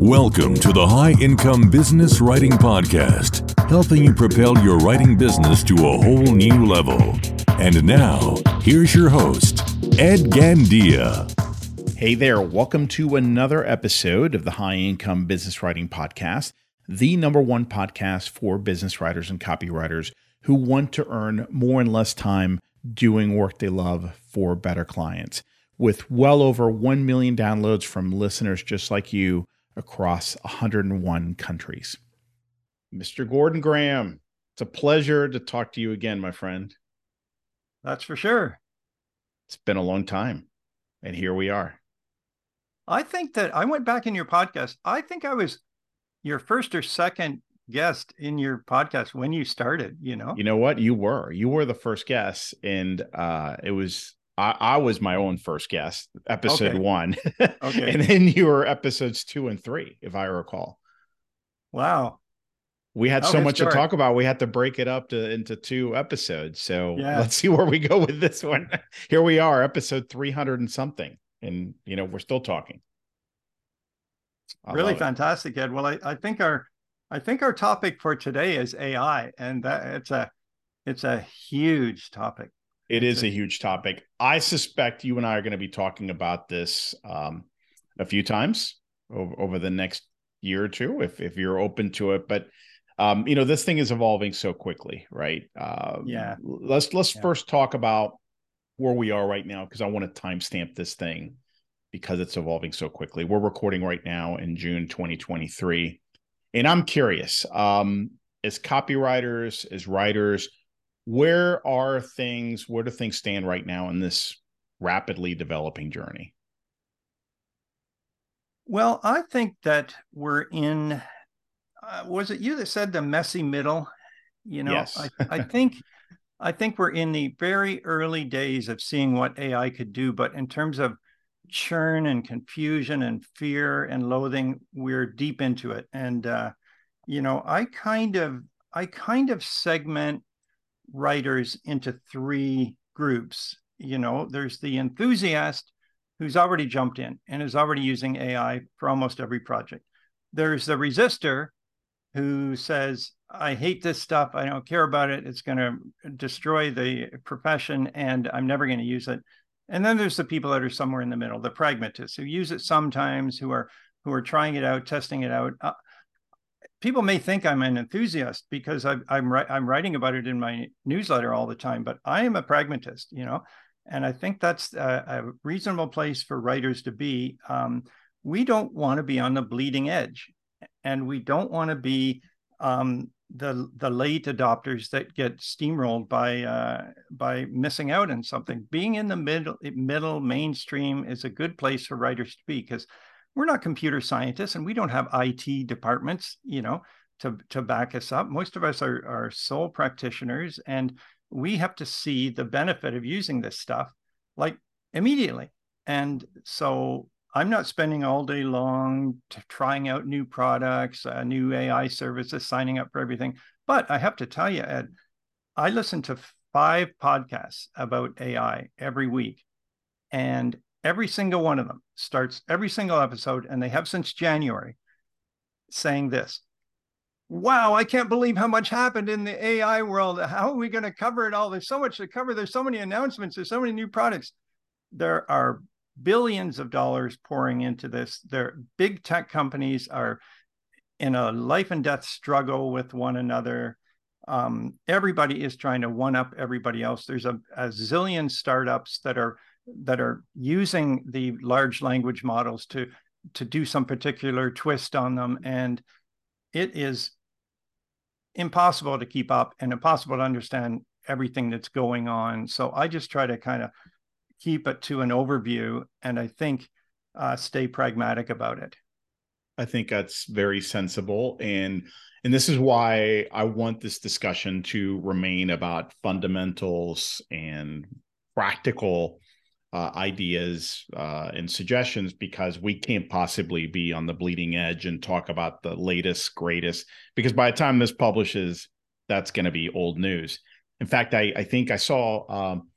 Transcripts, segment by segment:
Welcome to the High Income Business Writing Podcast, helping you propel your writing business to a whole new level. And now, here's your host, Ed Gandia. Hey there, welcome to another episode of the High Income Business Writing Podcast, the number one podcast for business writers and copywriters who want to earn more and less time doing work they love for better clients. With well over 1 million downloads from listeners just like you across 101 countries. Mr. Gordon Graham, it's a pleasure to talk to you again, my friend. That's for sure. It's been a long time, and here we are. I think that I went back in your podcast. I think I was your first or second guest in your podcast when you started, you know? You know what? You were. You were the first guest, and uh, it was I, I was my own first guest, episode okay. one. okay. And then you were episodes two and three, if I recall. Wow. We had oh, so much story. to talk about. We had to break it up to into two episodes. So yeah. let's see where we go with this one. Here we are, episode 300 and something. And you know, we're still talking. I really fantastic, Ed. Well, I, I think our I think our topic for today is AI, and that it's a it's a huge topic. It is a huge topic. I suspect you and I are going to be talking about this um, a few times over, over, the next year or two, if if you're open to it. But um, you know, this thing is evolving so quickly, right? Uh, yeah. Let's let's yeah. first talk about where we are right now because I want to timestamp this thing because it's evolving so quickly. We're recording right now in June 2023, and I'm curious. Um, as copywriters, as writers where are things where do things stand right now in this rapidly developing journey? Well i think that we're in uh, was it you that said the messy middle? You know yes. I, I think i think we're in the very early days of seeing what ai could do but in terms of churn and confusion and fear and loathing we're deep into it. And uh, you know i kind of i kind of segment writers into three groups. You know, there's the enthusiast who's already jumped in and is already using AI for almost every project. There's the resistor who says, I hate this stuff. I don't care about it. It's going to destroy the profession and I'm never going to use it. And then there's the people that are somewhere in the middle, the pragmatists who use it sometimes, who are who are trying it out, testing it out. Uh, people may think I'm an enthusiast because I, I'm I'm writing about it in my newsletter all the time, but I am a pragmatist, you know, and I think that's a, a reasonable place for writers to be. Um, we don't want to be on the bleeding edge, and we don't want to be um, the the late adopters that get steamrolled by uh, by missing out on something. Being in the middle middle mainstream is a good place for writers to be because we're not computer scientists and we don't have IT departments, you know, to, to back us up. Most of us are, are sole practitioners and we have to see the benefit of using this stuff like immediately. And so I'm not spending all day long trying out new products, uh, new AI services, signing up for everything. But I have to tell you, Ed, I listen to five podcasts about AI every week. And every single one of them starts every single episode, and they have since January, saying this Wow, I can't believe how much happened in the AI world. How are we going to cover it all? There's so much to cover. There's so many announcements. There's so many new products. There are billions of dollars pouring into this. There, big tech companies are in a life and death struggle with one another. Um, everybody is trying to one up everybody else. There's a, a zillion startups that are that are using the large language models to to do some particular twist on them. And it is impossible to keep up and impossible to understand everything that's going on. So i just try to kind of keep it to an overview and i think uh, stay pragmatic about it. I think that's very sensible. And and this is why i want this discussion to remain about fundamentals and practical uh, ideas uh, and suggestions because we can't possibly be on the bleeding edge and talk about the latest, greatest. Because by the time this publishes, that's going to be old news. In fact, I, I think I saw um,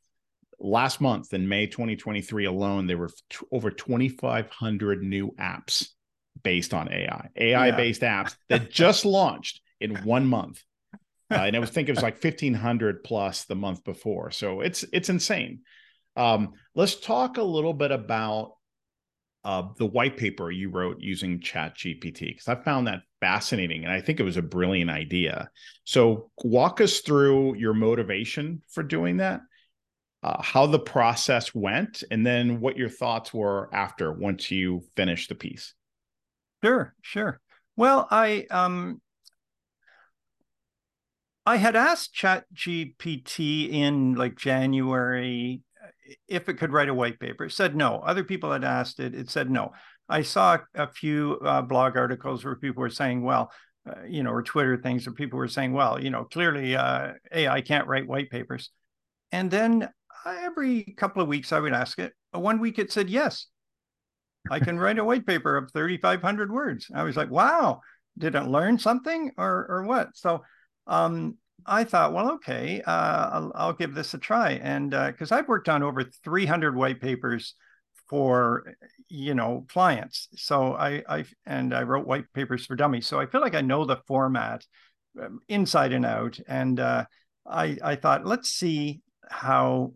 last month in May 2023 alone, there were t- over 2,500 new apps based on AI, AI yeah. based apps that just launched in one month. Uh, and I was think it was like 1,500 plus the month before. So it's it's insane. Um, let's talk a little bit about uh, the white paper you wrote using Chat GPT because I found that fascinating and I think it was a brilliant idea. So walk us through your motivation for doing that uh, how the process went, and then what your thoughts were after once you finished the piece. Sure, sure. Well, I um, I had asked ChatGPT in like January if it could write a white paper. It said no. Other people had asked it. It said no. I saw a few uh, blog articles where people were saying, well, uh, you know, or Twitter things where people were saying, well, you know, clearly uh, AI can't write white papers. And then every couple of weeks I would ask it. One week it said yes. I can write a white paper of 3,500 words. I was like, wow, did it learn something or or what? So um, I thought, well, okay, uh, I'll, I'll, give this a try. And because uh, I've worked on over 300 white papers for you know clients, so I I and I wrote white papers for dummies. So I feel like I know the format um, inside and out. And uh, I I thought, let's see how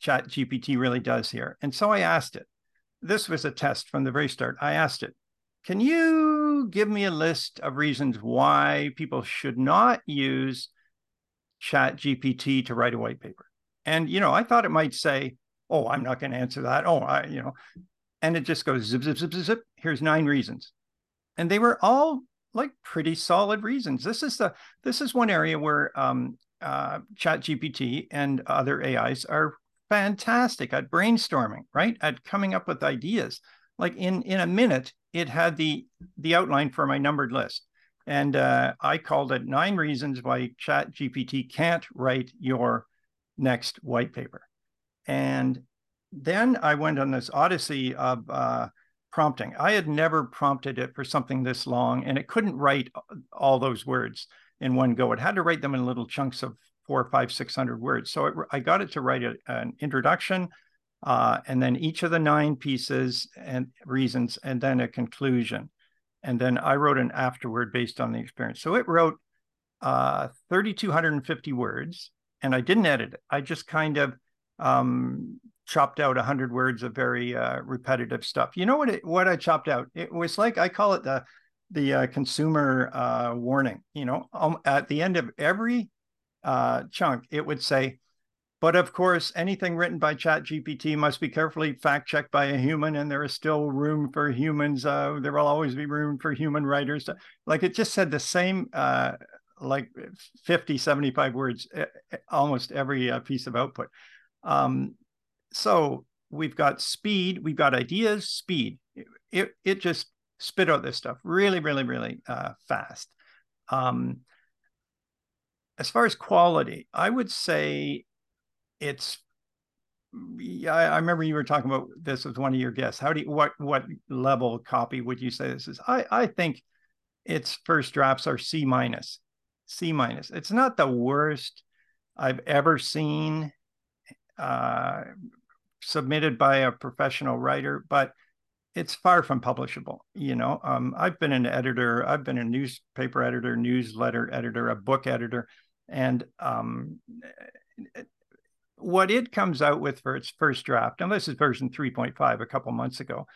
chat gpt really does here and so i asked it this was a test from the very start i asked it can you give me a list of reasons why people should not use chat gpt to write a white paper and you know i thought it might say oh i'm not going to answer that oh i you know and it just goes zip zip zip zip zip here's nine reasons and they were all like pretty solid reasons this is the this is one area where um uh, chat gpt and other ais are fantastic at brainstorming, right? At coming up with ideas. Like in in a minute, it had the the outline for my numbered list. And uh, I called it nine reasons why Chat GPT can't write your next white paper. And then I went on this odyssey of uh, prompting. I had never prompted it for something this long, and it couldn't write all those words in one go. It had to write them in little chunks of four, five, six hundred words. So it, I got it to write a, an introduction, uh, and then each of the nine pieces and reasons, and then a conclusion, and then I wrote an afterword based on the experience. So it wrote uh, 3,250 words, and I didn't edit it. I just kind of um, chopped out 100 words of very uh, repetitive stuff. You know what? It, what I chopped out? It was like I call it the the uh, consumer uh, warning. You know, um, at the end of every uh, chunk, it would say, but of course, anything written by ChatGPT must be carefully fact checked by a human, and there is still room for humans. Uh, there will always be room for human writers. To, like it just said the same, uh, like 50, 75 words, almost every uh, piece of output. Um, so we've got speed, we've got ideas, speed. It, it just spit out this stuff really, really, really uh, fast. Um, as far as quality, I would say it's. Yeah, I remember you were talking about this with one of your guests. How do you what what level copy would you say this is? I I think its first drafts are C minus, C minus. It's not the worst I've ever seen uh, submitted by a professional writer, but it's far from publishable. You know, um, I've been an editor, I've been a newspaper editor, newsletter editor, a book editor and um, what it comes out with for its first draft, and this is version 3.5 a couple months ago,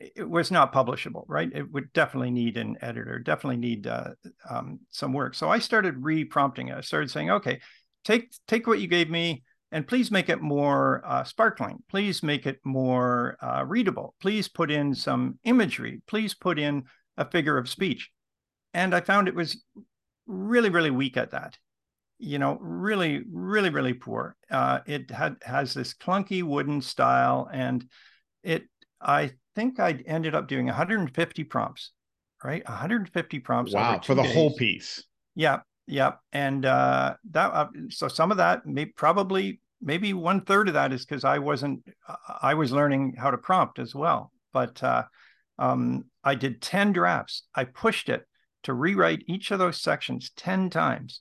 it was not publishable, right? It would definitely need an editor, definitely need uh, um, some work. So I started re-prompting it. I started saying, okay, take take what you gave me, and please make it more uh, sparkling. Please make it more uh, readable. Please put in some imagery. Please put in a figure of speech. And I found it was really, really weak at that you know, really, really, really poor. Uh, it had has this clunky wooden style, and it. I think I ended up doing 150 prompts, right? 150 prompts. Wow, for the days. whole piece. Yeah, yeah, and uh, that. Uh, so some of that, may probably maybe one third of that is because I wasn't. I was learning how to prompt as well, but uh, um, I did 10 drafts. I pushed it to rewrite each of those sections 10 times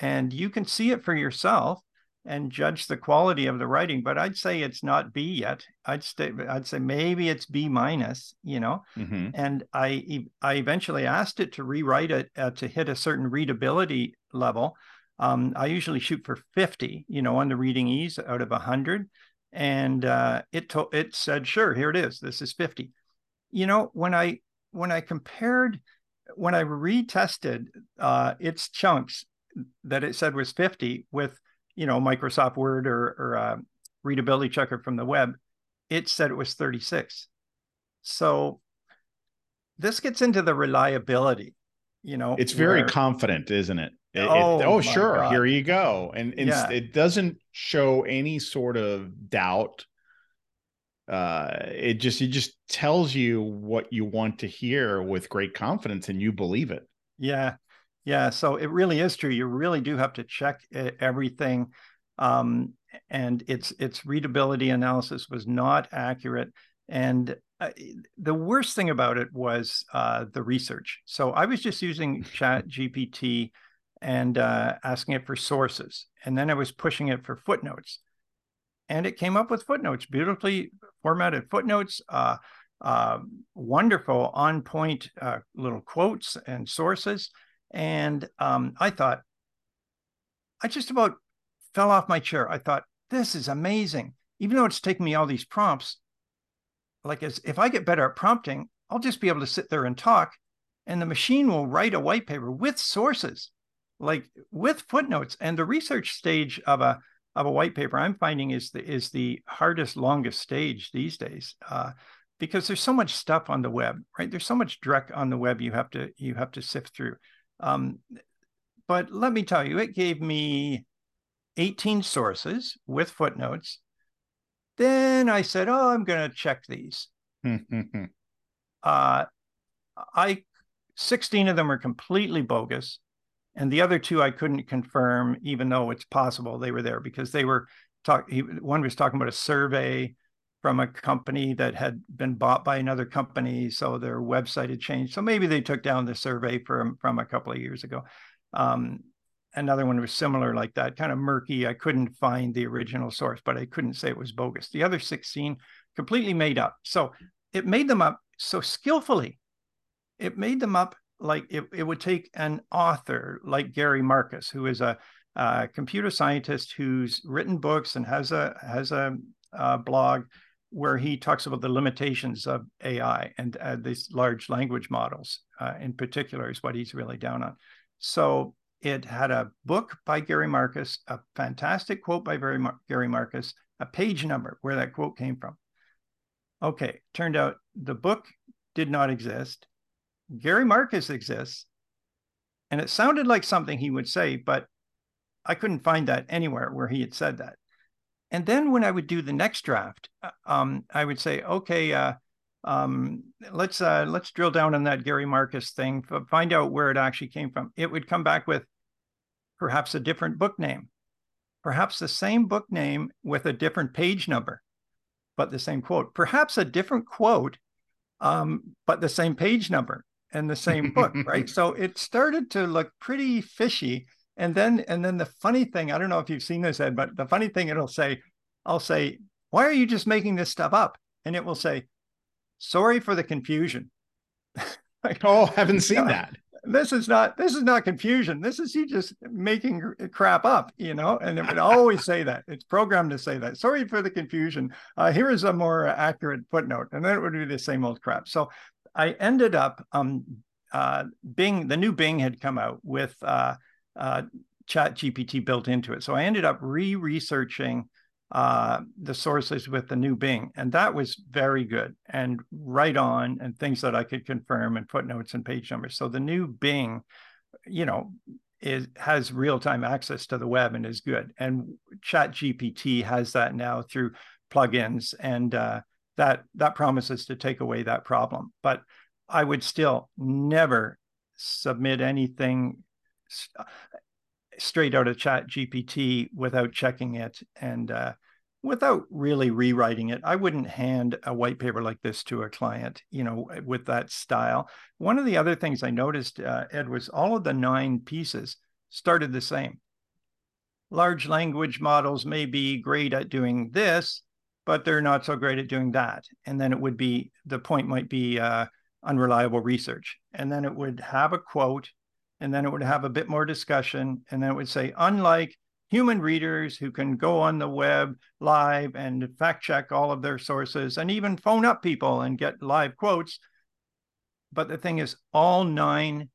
and you can see it for yourself and judge the quality of the writing. But I'd say it's not B yet. I'd stay. I'd say maybe it's B minus. You know. Mm-hmm. And I I eventually asked it to rewrite it uh, to hit a certain readability level. Um, I usually shoot for 50, you know, on the reading ease out of 100. And uh, it to- it said, sure, here it is. This is 50. You know, when I when I compared, when I retested uh, its chunks that it said was 50 with you know Microsoft Word or, or uh, readability checker from the web, it said it was 36. So this gets into the reliability. You know, it's very where, confident, isn't it? it oh, it, oh sure, God. here you go, and, and yeah. it doesn't show any sort of doubt. Uh, it just it just tells you what you want to hear with great confidence, and you believe it. Yeah, yeah, so it really is true. You really do have to check everything, um, and its its readability analysis was not accurate. And uh, the worst thing about it was uh, the research. So I was just using Chat GPT and uh, asking it for sources, and then I was pushing it for footnotes, and it came up with footnotes, beautifully formatted footnotes. Uh, uh, wonderful on point uh, little quotes and sources and um, I thought, I just about fell off my chair. I thought, this is amazing. Even though it's taking me all these prompts, like as if I get better at prompting, I'll just be able to sit there and talk, and the machine will write a white paper with sources, like with footnotes. And the research stage of a of a white paper, I'm finding is the is the hardest, longest stage these days. Uh, because there's so much stuff on the web, right? There's so much direct on the web you have to you have to sift through. Um, but let me tell you, it gave me 18 sources with footnotes. Then I said, "Oh, I'm going to check these." uh, I 16 of them are completely bogus, and the other two I couldn't confirm, even though it's possible they were there because they were talk. One was talking about a survey from a company that had been bought by another company, so their website had changed. So maybe they took down the survey from from a couple of years ago. Um, another one was similar like that, kind of murky. I couldn't find the original source, but I couldn't say it was bogus. The other 16 completely made up. So it made them up so skillfully. It made them up like it, it would take an author like Gary Marcus, who is a, a computer scientist who's written books and has a has a, a blog where he talks about the limitations of AI and uh, these large language models uh, in particular is what he's really down on. So it had a book by Gary Marcus, a fantastic quote by Gary Marcus, a page number where that quote came from. Okay, turned out the book did not exist. Gary Marcus exists. And it sounded like something he would say, but I couldn't find that anywhere where he had said that. And then when I would do the next draft, uh, um, I would say, okay, uh, um, let's uh, let's drill down on that Gary Marcus thing, find out where it actually came from. It would come back with perhaps a different book name, perhaps the same book name with a different page number, but the same quote, perhaps a different quote, um, but the same page number and the same book, right? So it started to look pretty fishy and then and then the funny thing, I don't know if you've seen this, Ed, but the funny thing it'll say, I'll say, why are you just making this stuff up? And it will say, sorry for the confusion. like, oh, haven't seen that. This is not this is not confusion. This is you just making crap up, you know. And it would always say that it's programmed to say that. Sorry for the confusion. Uh, here is a more accurate footnote, and then it would be the same old crap. So I ended up um, uh, Bing. The new Bing had come out with uh, uh, chat gpt built into it. So i ended up re-researching uh, the sources with the new bing and that was very good and right on and things that i could confirm and footnotes and page numbers. So the new bing you know is has real-time access to the web and is good. And chat gpt has that now through plugins and uh, that that promises to take away that problem. But i would still never submit anything straight out of chat gpt without checking it and uh, without really rewriting it i wouldn't hand a white paper like this to a client you know with that style one of the other things i noticed uh, ed was all of the nine pieces started the same large language models may be great at doing this, but they're not so great at doing that. And then it would be the point might be uh, unreliable research. And then it would have a quote, and then it would have a bit more discussion, and then it would say, unlike human readers who can go on the web live and fact check all of their sources and even phone up people and get live quotes. But the thing is, all nine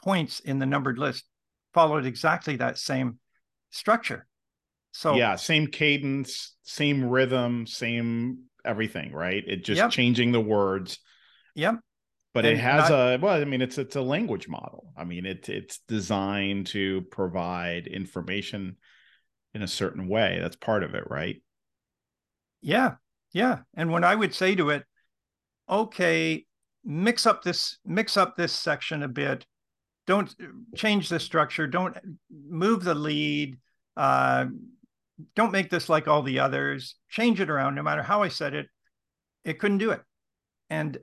points in the numbered list followed exactly that same structure. So yeah, same cadence, same rhythm, same everything, right? It just yep. changing the words. Yep. But and it has a well, I mean, it's it's a language model. I mean, it's it's designed to provide information in a certain way. That's part of it, right? Yeah. Yeah. And when I would say to it, okay, mix up this mix up this section a bit don't change the structure don't move the lead uh, don't make this like all the others change it around no matter how i said it it couldn't do it and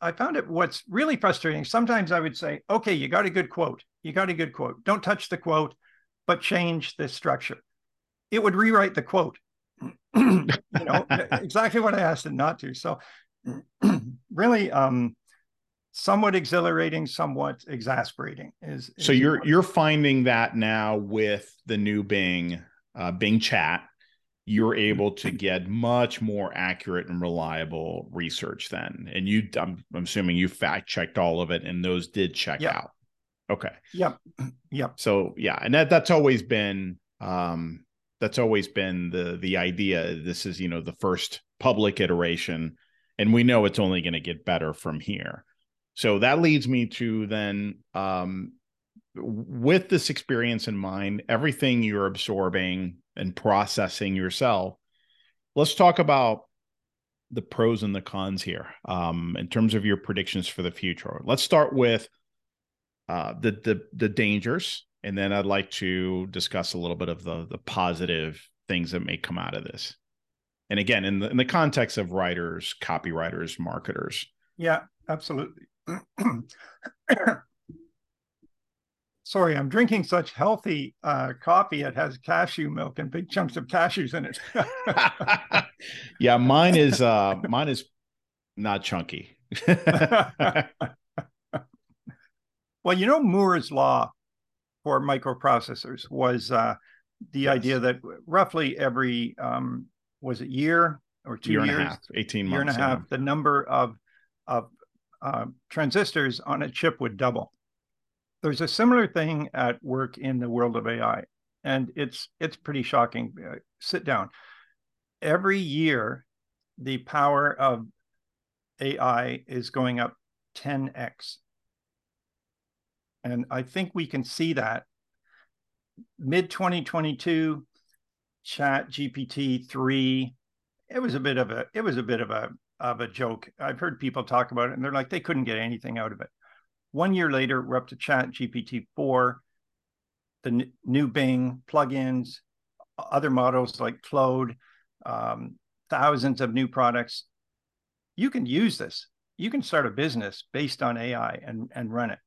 i found it what's really frustrating sometimes i would say okay you got a good quote you got a good quote don't touch the quote but change the structure it would rewrite the quote you know exactly what i asked it not to so really um somewhat exhilarating, somewhat exasperating. Is, is so you're you're finding that now with the new Bing uh, Bing Chat, you're able to get much more accurate and reliable research then. And you, I'm, I'm assuming you fact checked all of it, and those did check yep. out. Okay. Yep. Yep. So yeah, and that that's always been um that's always been the the idea. This is you know the first public iteration, and we know it's only going to get better from here. So that leads me to then, um, with this experience in mind, everything you're absorbing and processing yourself, let's talk about the pros and the cons here um, in terms of your predictions for the future. Let's start with uh, the the the dangers, and then I'd like to discuss a little bit of the the positive things that may come out of this. And again, in the in the context of writers, copywriters, marketers. Yeah, absolutely. Sorry, I'm drinking such healthy uh, coffee. It has cashew milk and big chunks of cashews in it. yeah, mine is uh, mine is not chunky. well, you know Moore's law for microprocessors was uh, the yes. idea that roughly every um, was it year or two year years, and a half, eighteen year months, and a half, the number of of uh, transistors on a chip would double. There's a similar thing at work in the world of AI, and it's it's pretty shocking. Uh, sit down. Every year, the power of AI is going up 10x. And I think we can see that mid 2022 chat GPT 3 it was a bit of a it was a bit of a of a joke. I've heard people talk about it and they're like, they couldn't get anything out of it. One year later, we're up to Chat GPT 4, the new Bing plugins, other models like Claude, um, thousands of new products. You can use this. You can start a business based on AI and, and run it,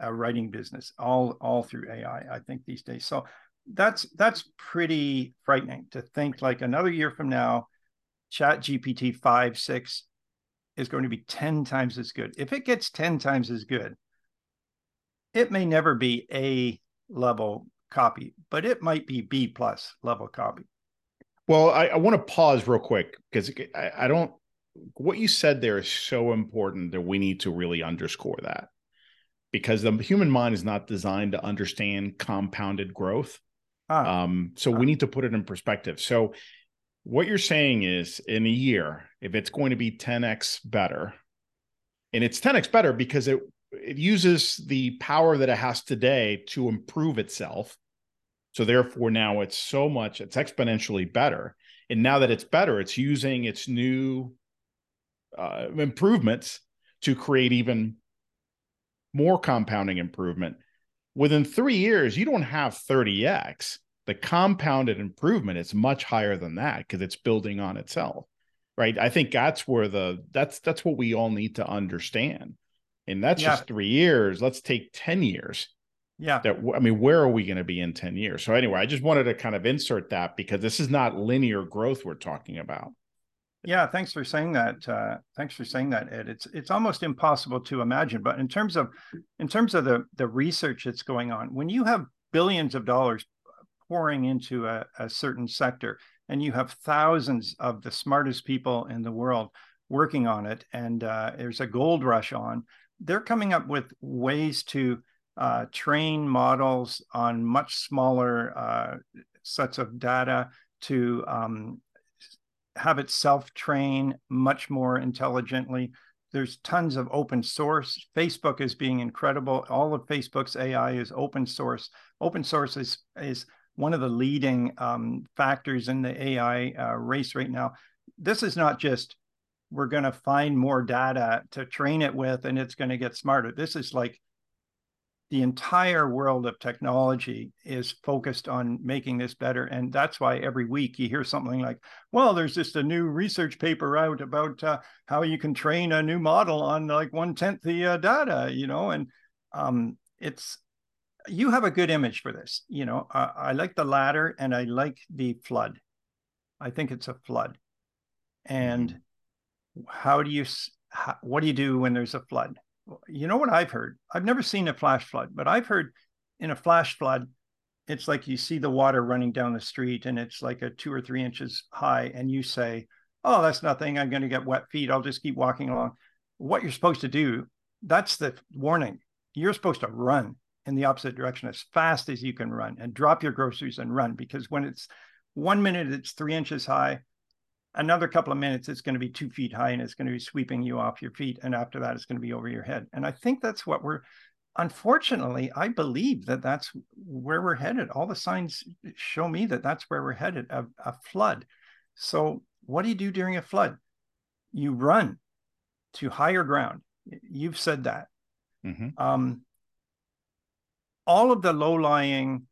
a writing business, all, all through AI, I think, these days. So that's that's pretty frightening to think like another year from now, chat gpt 5 6 is going to be 10 times as good if it gets 10 times as good it may never be a level copy but it might be b plus level copy well i, I want to pause real quick because I, I don't what you said there is so important that we need to really underscore that because the human mind is not designed to understand compounded growth ah. um, so ah. we need to put it in perspective so what you're saying is in a year, if it's going to be 10x better, and it's 10x better because it it uses the power that it has today to improve itself. So therefore, now it's so much, it's exponentially better. And now that it's better, it's using its new uh, improvements to create even more compounding improvement. Within three years, you don't have 30x the compounded improvement is much higher than that because it's building on itself right i think that's where the that's that's what we all need to understand and that's yeah. just three years let's take 10 years Yeah. That I mean, where are we going to be in 10 years? So anyway, I just wanted to kind of insert that because this is not linear growth we're talking about. Yeah, thanks for saying that. Uh, thanks for saying that, Ed. It's it's almost impossible to imagine. But in terms of in terms of the the research that's going on, when you have billions of dollars pouring into a, a certain sector, and you have thousands of the smartest people in the world working on it, and uh, there's a gold rush on, they're coming up with ways to uh, train models on much smaller uh, sets of data to um, have it self-train much more intelligently. There's tons of open source. Facebook is being incredible. All of Facebook's AI is open source. Open source is is one of the leading um, factors in the AI uh, race right now. This is not just we're going to find more data to train it with and it's going to get smarter. This is like the entire world of technology is focused on making this better. And that's why every week you hear something like, well, there's just a new research paper out about uh, how you can train a new model on like one tenth the uh, data, you know, and um, it's, you have a good image for this. You know, uh, I like the ladder and I like the flood. I think it's a flood. And mm-hmm. How do you, how, what do you do when there's a flood? you know what I've heard? I've never seen a flash flood, but I've heard in a flash flood, it's like you see the water running down the street and it's like a two or three inches high, and you say, Oh, that's nothing. I'm going to get wet feet. I'll just keep walking along. What you're supposed to do, that's the warning. You're supposed to run in the opposite direction as fast as you can run and drop your groceries and run because when it's one minute, it's three inches high another couple of minutes it's going to be two feet high and it's going to be sweeping you off your feet and after that it's going to be over your head. And i think that's what we're unfortunately i believe that that's where we're headed. All the signs show me that that's where we're headed a, a flood. So what do you do during a flood? You run to higher ground. You've said that. Mm-hmm. um, all of the low-lying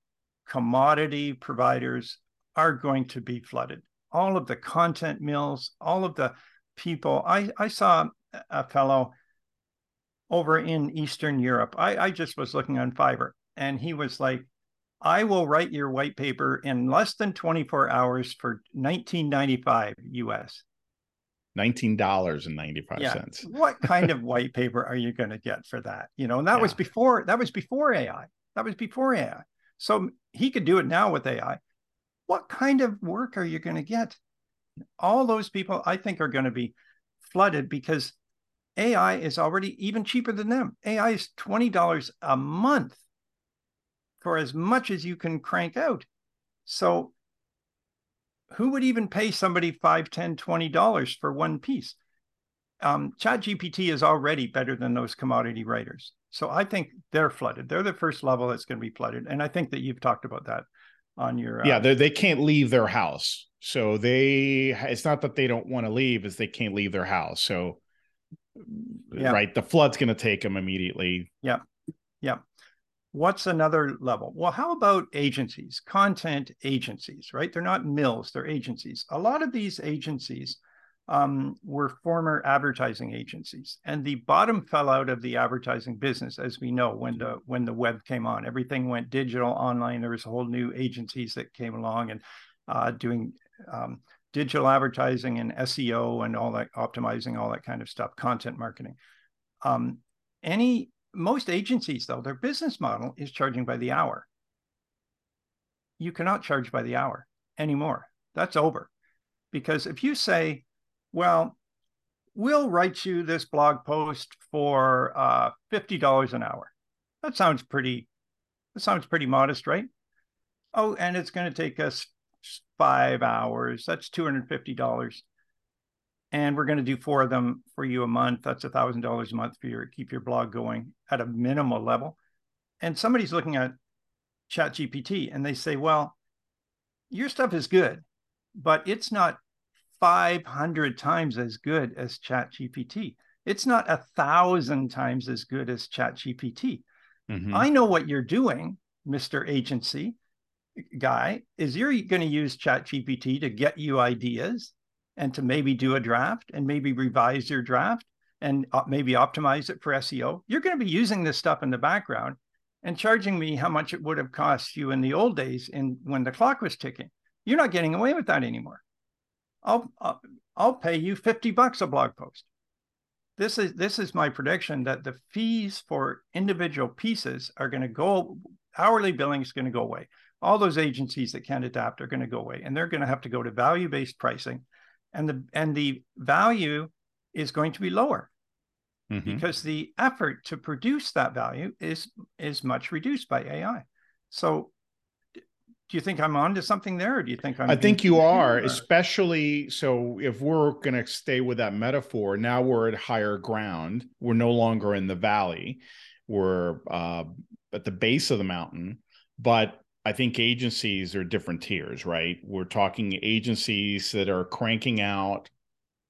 commodity providers are going to be flooded all of the content mills, all of the people. I, I saw a fellow over in Eastern Europe. I, I just was looking on Fiverr and he was like, I will write your white paper in less than 24 hours for 1995 US. $19.95. Yeah. what kind of white paper are you going to get for that? You know, and that yeah. was before that was before AI. That was before AI. So he could do it now with AI what kind of work are you going to get? All those people, I think, are going to be flooded because AI is already even cheaper than them. AI is $20 a month for as much as you can crank out. So who would even pay somebody 5 10 $20 for one piece? Um, ChatGPT is already better than those commodity writers. So I think they're flooded. They're the first level that's going to be flooded. And I think that you've talked about that on your uh... yeah they can't leave their house. So they it's not that they don't want to leave is they can't leave their house. So yeah. right the flood's going to take them immediately. Yeah yeah. What's another level? Well how about agencies content agencies right? They're not mills they're agencies. A lot of these agencies um, were former advertising agencies, and the bottom fell out of the advertising business, as we know when the when the web came on. Everything went digital, online. There was a whole new agencies that came along and uh, doing um, digital advertising and SEO and all that, optimizing all that kind of stuff, content marketing. Um, any most agencies, though, their business model is charging by the hour. You cannot charge by the hour anymore. That's over. Because if you say, well, we'll write you this blog post for uh, $50 an hour. That sounds pretty, that sounds pretty modest, right? Oh, and it's going to take us five hours. That's $250. And we're going to do four of them for you a month. That's $1,000 a month for your, keep your blog going at a minimal level. And somebody's looking at ChatGPT and they say, well, your stuff is good, but it's not 500 times as good as ChatGPT. It's not a thousand times as good as ChatGPT. Mm-hmm. I know what you're doing, Mr. Agency guy, is you're going to use ChatGPT to get you ideas and to maybe do a draft and maybe revise your draft and maybe optimize it for SEO. You're going to be using this stuff in the background. and charging me how much it would have cost you in the old days in when the clock was ticking. You're not getting away with that anymore. I'll I'll, I'll pay you 50 bucks a blog post. This is this is my prediction that the fees for individual pieces are going to go hourly billing is going to go away. All those agencies that can't adapt are going to go away and they're going to have to go to value-based pricing and the and the value is going to be lower mm-hmm. because the effort to produce that value is is much reduced by AI. So do you think I'm on to something there or do you think I'm I think you are, or? especially so if we're going to stay with that metaphor, now we're at higher ground. We're no longer in the valley. We're uh, at the base of the mountain, but I think agencies are different tiers, right? We're talking agencies that are cranking out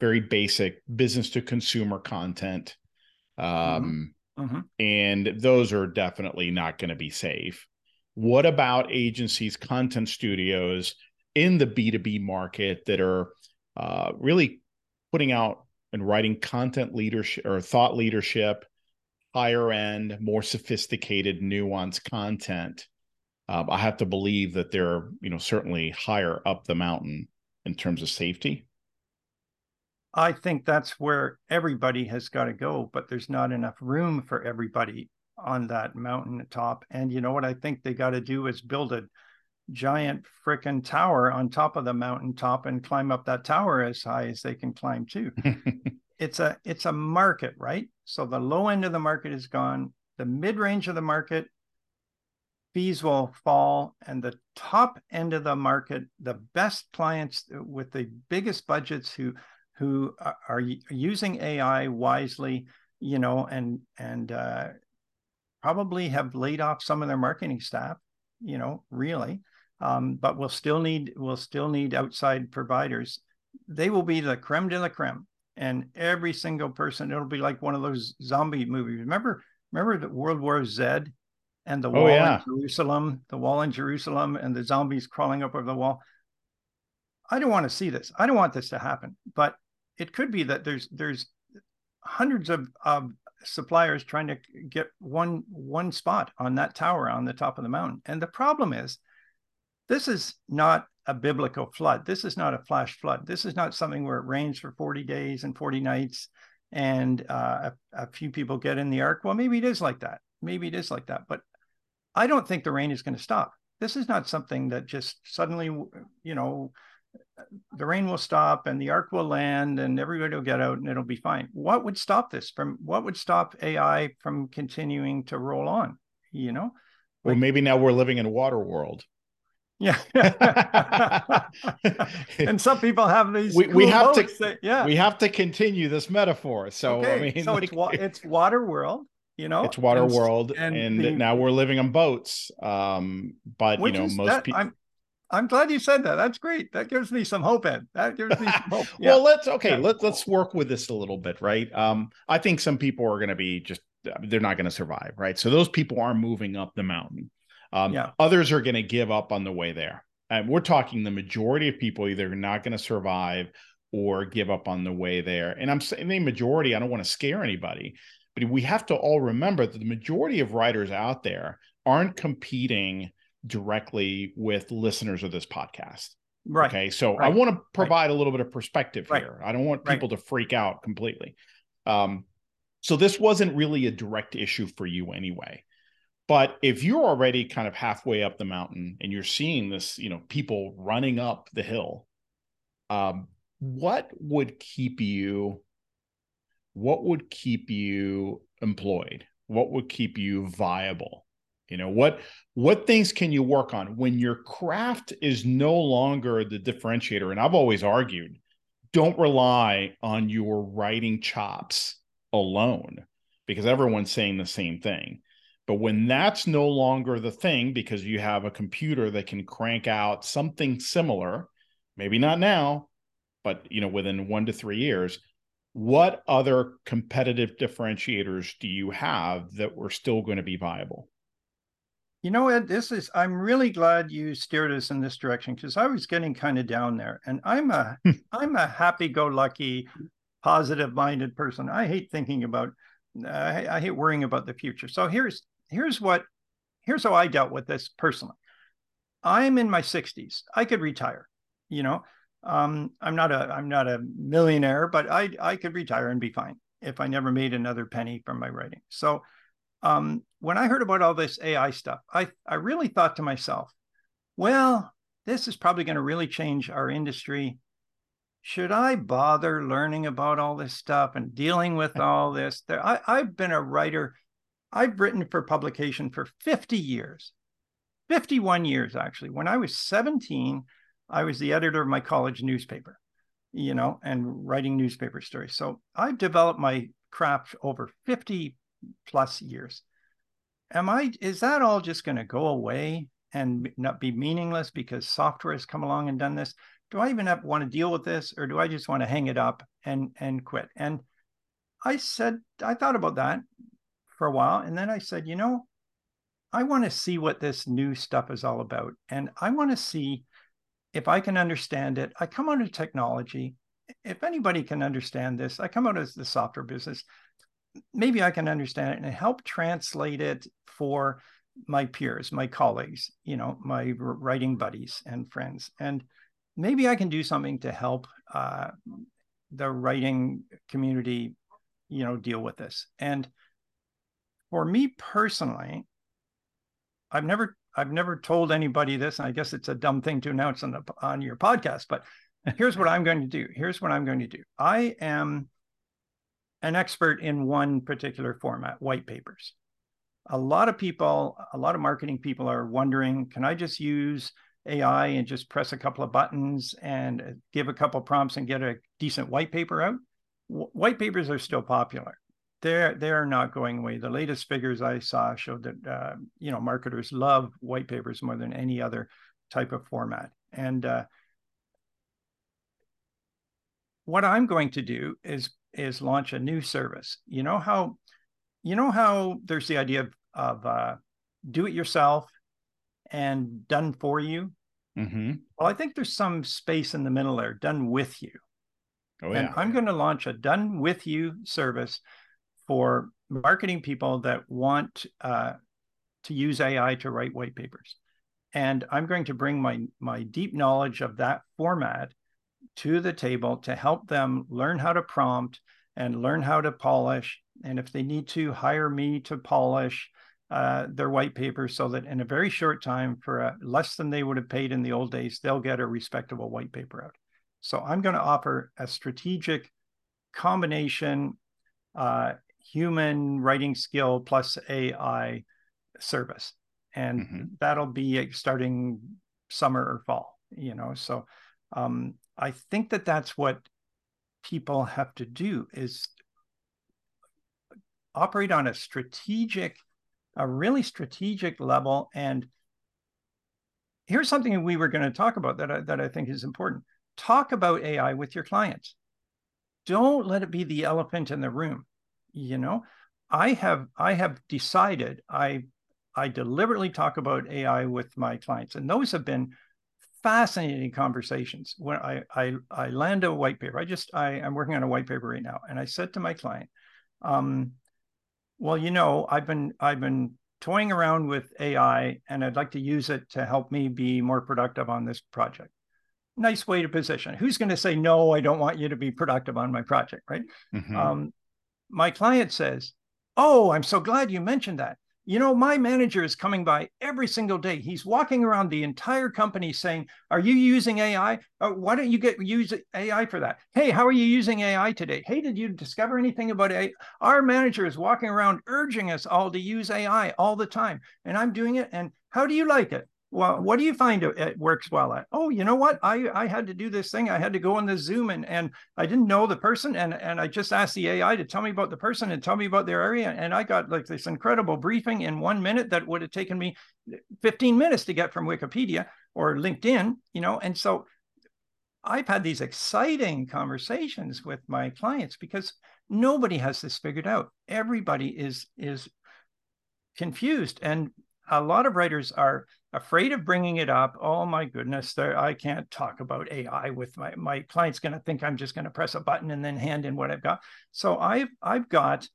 very basic business to consumer content Mm-hmm. Um, mm-hmm. And those are definitely not going to be safe. What about agencies, content studios in the B2B market that are uh, really putting out and writing content leadership or thought leadership, higher end, more sophisticated, nuanced content? Um, I have to believe that they're, you know, certainly higher up the mountain in terms of safety. I think that's where everybody has got to go, but there's not enough room for everybody on that mountain top. And you know what I think they got to do is build a giant freaking tower on top of the mountain top and climb up that tower as high as they can climb too. it's a it's a market, right? So the low end of the market is gone. The mid range of the market fees will fall and the top end of the market the best clients with the biggest budgets who who are using AI wisely, you know, and and uh, probably have laid off some of their marketing staff, you know, really, um, but we'll still need we'll still need outside providers. They will be the creme de la creme, and every single person. It'll be like one of those zombie movies. Remember, remember the World War Z and the oh, wall yeah. in Jerusalem, the wall in Jerusalem, and the zombies crawling up over the wall. I don't want to see this. I don't want this to happen. But it could be that there's there's hundreds of, of suppliers trying to get one one spot on that tower on the top of the mountain. And the problem is, this is not a biblical flood. This is not a flash flood. This is not something where it rains for 40 days and 40 nights and uh, a, a few people get in the ark. Well, maybe it is like that. Maybe it is like that. But I don't think the rain is going to stop. This is not something that just suddenly, you know, the rain will stop and the ark will land and everybody will get out and it'll be fine. What would stop this from what would stop AI from continuing to roll on? You know? Well, maybe now we're living in a water world. Yeah. and some people have these. We, cool we have to, that, yeah. We have to continue this metaphor. So, okay. I mean, so like, it's, wa- it's water world, you know, it's water and, world. And, and the, now we're living on boats. Um, but, you know, most people. I'm glad you said that. That's great. That gives me some hope, Ed. That gives me some hope. Yeah. well, let's okay. Yeah. Let's let's work with this a little bit, right? Um, I think some people are going to be just they're not going to survive, right? So those people are moving up the mountain. Um, yeah. Others are going to give up on the way there, and we're talking the majority of people either not going to survive or give up on the way there. And I'm saying the majority. I don't want to scare anybody, but we have to all remember that the majority of writers out there aren't competing directly with listeners of this podcast. Right. Okay. So right. I want to provide right. a little bit of perspective right. here. I don't want people to freak out completely. Um, so this wasn't really a direct issue for you anyway. But if you're already kind of halfway up the mountain and you're seeing this, you know, people running up the hill, um, what would keep you? What would keep you employed? What would keep you viable? You know, what what things can you work on when your craft is no longer the differentiator? And I've always argued, don't rely on your writing chops alone because everyone's saying the same thing. But when that's no longer the thing because you have a computer that can crank out something similar, maybe not now, but you know within 1 to 3 years, what other competitive differentiators do you have that were still going to be viable? You know, Ed, this is, I'm really glad you steered us in this direction because I was getting kind of down there. And I'm a, hmm. I'm a happy go lucky, positive minded person. I hate thinking about, uh, I, I hate worrying about the future. So here's, here's what here's how I dealt with this personally. I'm in my 60s. I could retire. You know, um, I'm not a I'm not a millionaire, but I I could retire and be fine if I never made another penny from my writing. So um, when I heard about all this AI stuff, I I really thought to myself, well, this is probably going to really change our industry. Should I bother learning about all this stuff and dealing with all this? There, I, I've been a writer. I've written for publication for 50 years, 51 years actually. When I was 17, I was the editor of my college newspaper, you know, and writing newspaper stories. So I've developed my craft over 50 plus years. Am I, is that all just going to go away and not be meaningless because software has come along and done this? Do I even have, want to deal with this or do I just want to hang it up and, and quit? And I said, I thought about that for a while. And then I said, you know, I want to see what this new stuff is all about. And I want to see if I can understand it, I come out of technology. If anybody can understand this, I come out of the software business. Maybe I can understand it and help translate it for my peers, my colleagues, you know, my writing buddies and friends. And maybe I can do something to help uh, the writing community, you know, deal with this. And for me personally, I've never I've never told anybody this, and I guess it's a dumb thing to announce on the, on your podcast, but here's what I'm going to do. Here's what I'm going to do. I am an expert in one particular format, white papers. A lot of people, a lot of marketing people are wondering, can I just use AI and just press a couple of buttons and give a couple prompts and get a decent white paper out? White papers are still popular they're they're not going away. The latest figures I saw showed that uh, you know marketers love white papers more than any other type of format. And uh, what I'm going to do is is launch a new service. You know how you know how there's the idea of, of uh, do it yourself and done for you. Mm-hmm. Well, I think there's some space in the middle there, done with you. Oh, yeah. And I'm going to launch a done with you service for marketing people that want uh, to use AI to write white papers. And I'm going to bring my, my deep knowledge of that format to the table to help them learn how to prompt and learn how to polish. And if they need to, hire me to polish uh, their white paper so that in a very short time, for a, less than they would have paid in the old days, they'll get a respectable white paper out. So I'm going to offer a strategic combination uh, human writing skill plus AI service. And mm-hmm. that'll be starting summer or fall, you know. So um, I think that that's what people have to do is operate on a strategic, a really strategic level. And here's something we were going to talk about that I, that I think is important. Talk about AI with your clients. Don't let it be the elephant in the room you know i have i have decided i i deliberately talk about ai with my clients and those have been fascinating conversations when i i, I land a white paper i just i i'm working on a white paper right now and i said to my client um, well you know i've been i've been toying around with ai and i'd like to use it to help me be more productive on this project nice way to position who's going to say no i don't want you to be productive on my project right mm-hmm. um, my client says, Oh, I'm so glad you mentioned that. You know, my manager is coming by every single day. He's walking around the entire company saying, Are you using AI? Uh, why don't you get use AI for that? Hey, how are you using AI today? Hey, did you discover anything about AI? Our manager is walking around urging us all to use AI all the time. And I'm doing it. And how do you like it? Well, what do you find it works well at? Oh, you know what? I, I had to do this thing. I had to go on the Zoom and, and I didn't know the person. And, and I just asked the AI to tell me about the person and tell me about their area. And I got like this incredible briefing in one minute that would have taken me 15 minutes to get from Wikipedia or LinkedIn, you know? And so I've had these exciting conversations with my clients because nobody has this figured out. Everybody is, is confused. And a lot of writers are afraid of bringing it up. Oh my goodness, I can't talk about AI with my my client's going to think I'm just going to press a button and then hand in what I've got. So I've I've got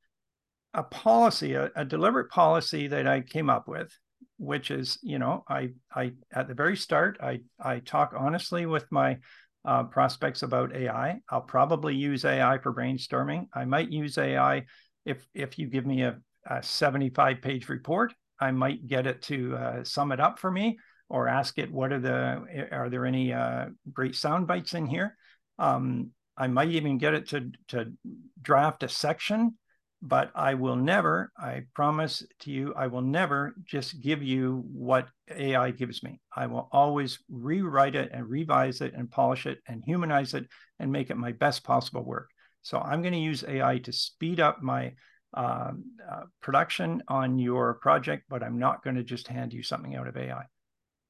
a policy, a, a deliberate policy that I came up with which is, you know, I I at the very start, I I talk honestly with my uh, prospects about AI. I'll probably use AI for brainstorming. I might use AI if if you give me a, a 75 page report. I might get it to uh, sum it up for me, or ask it what are the are there any uh, great sound bites in here. Um, I might even get it to to draft a section but I will never, I promise to you, I will never just give you what AI gives me. I will always rewrite it and revise it and polish it and humanize it and make it my best possible work. So I'm going to use AI to speed up my uh, uh, production on your project, but I'm not going to just hand you something out of AI.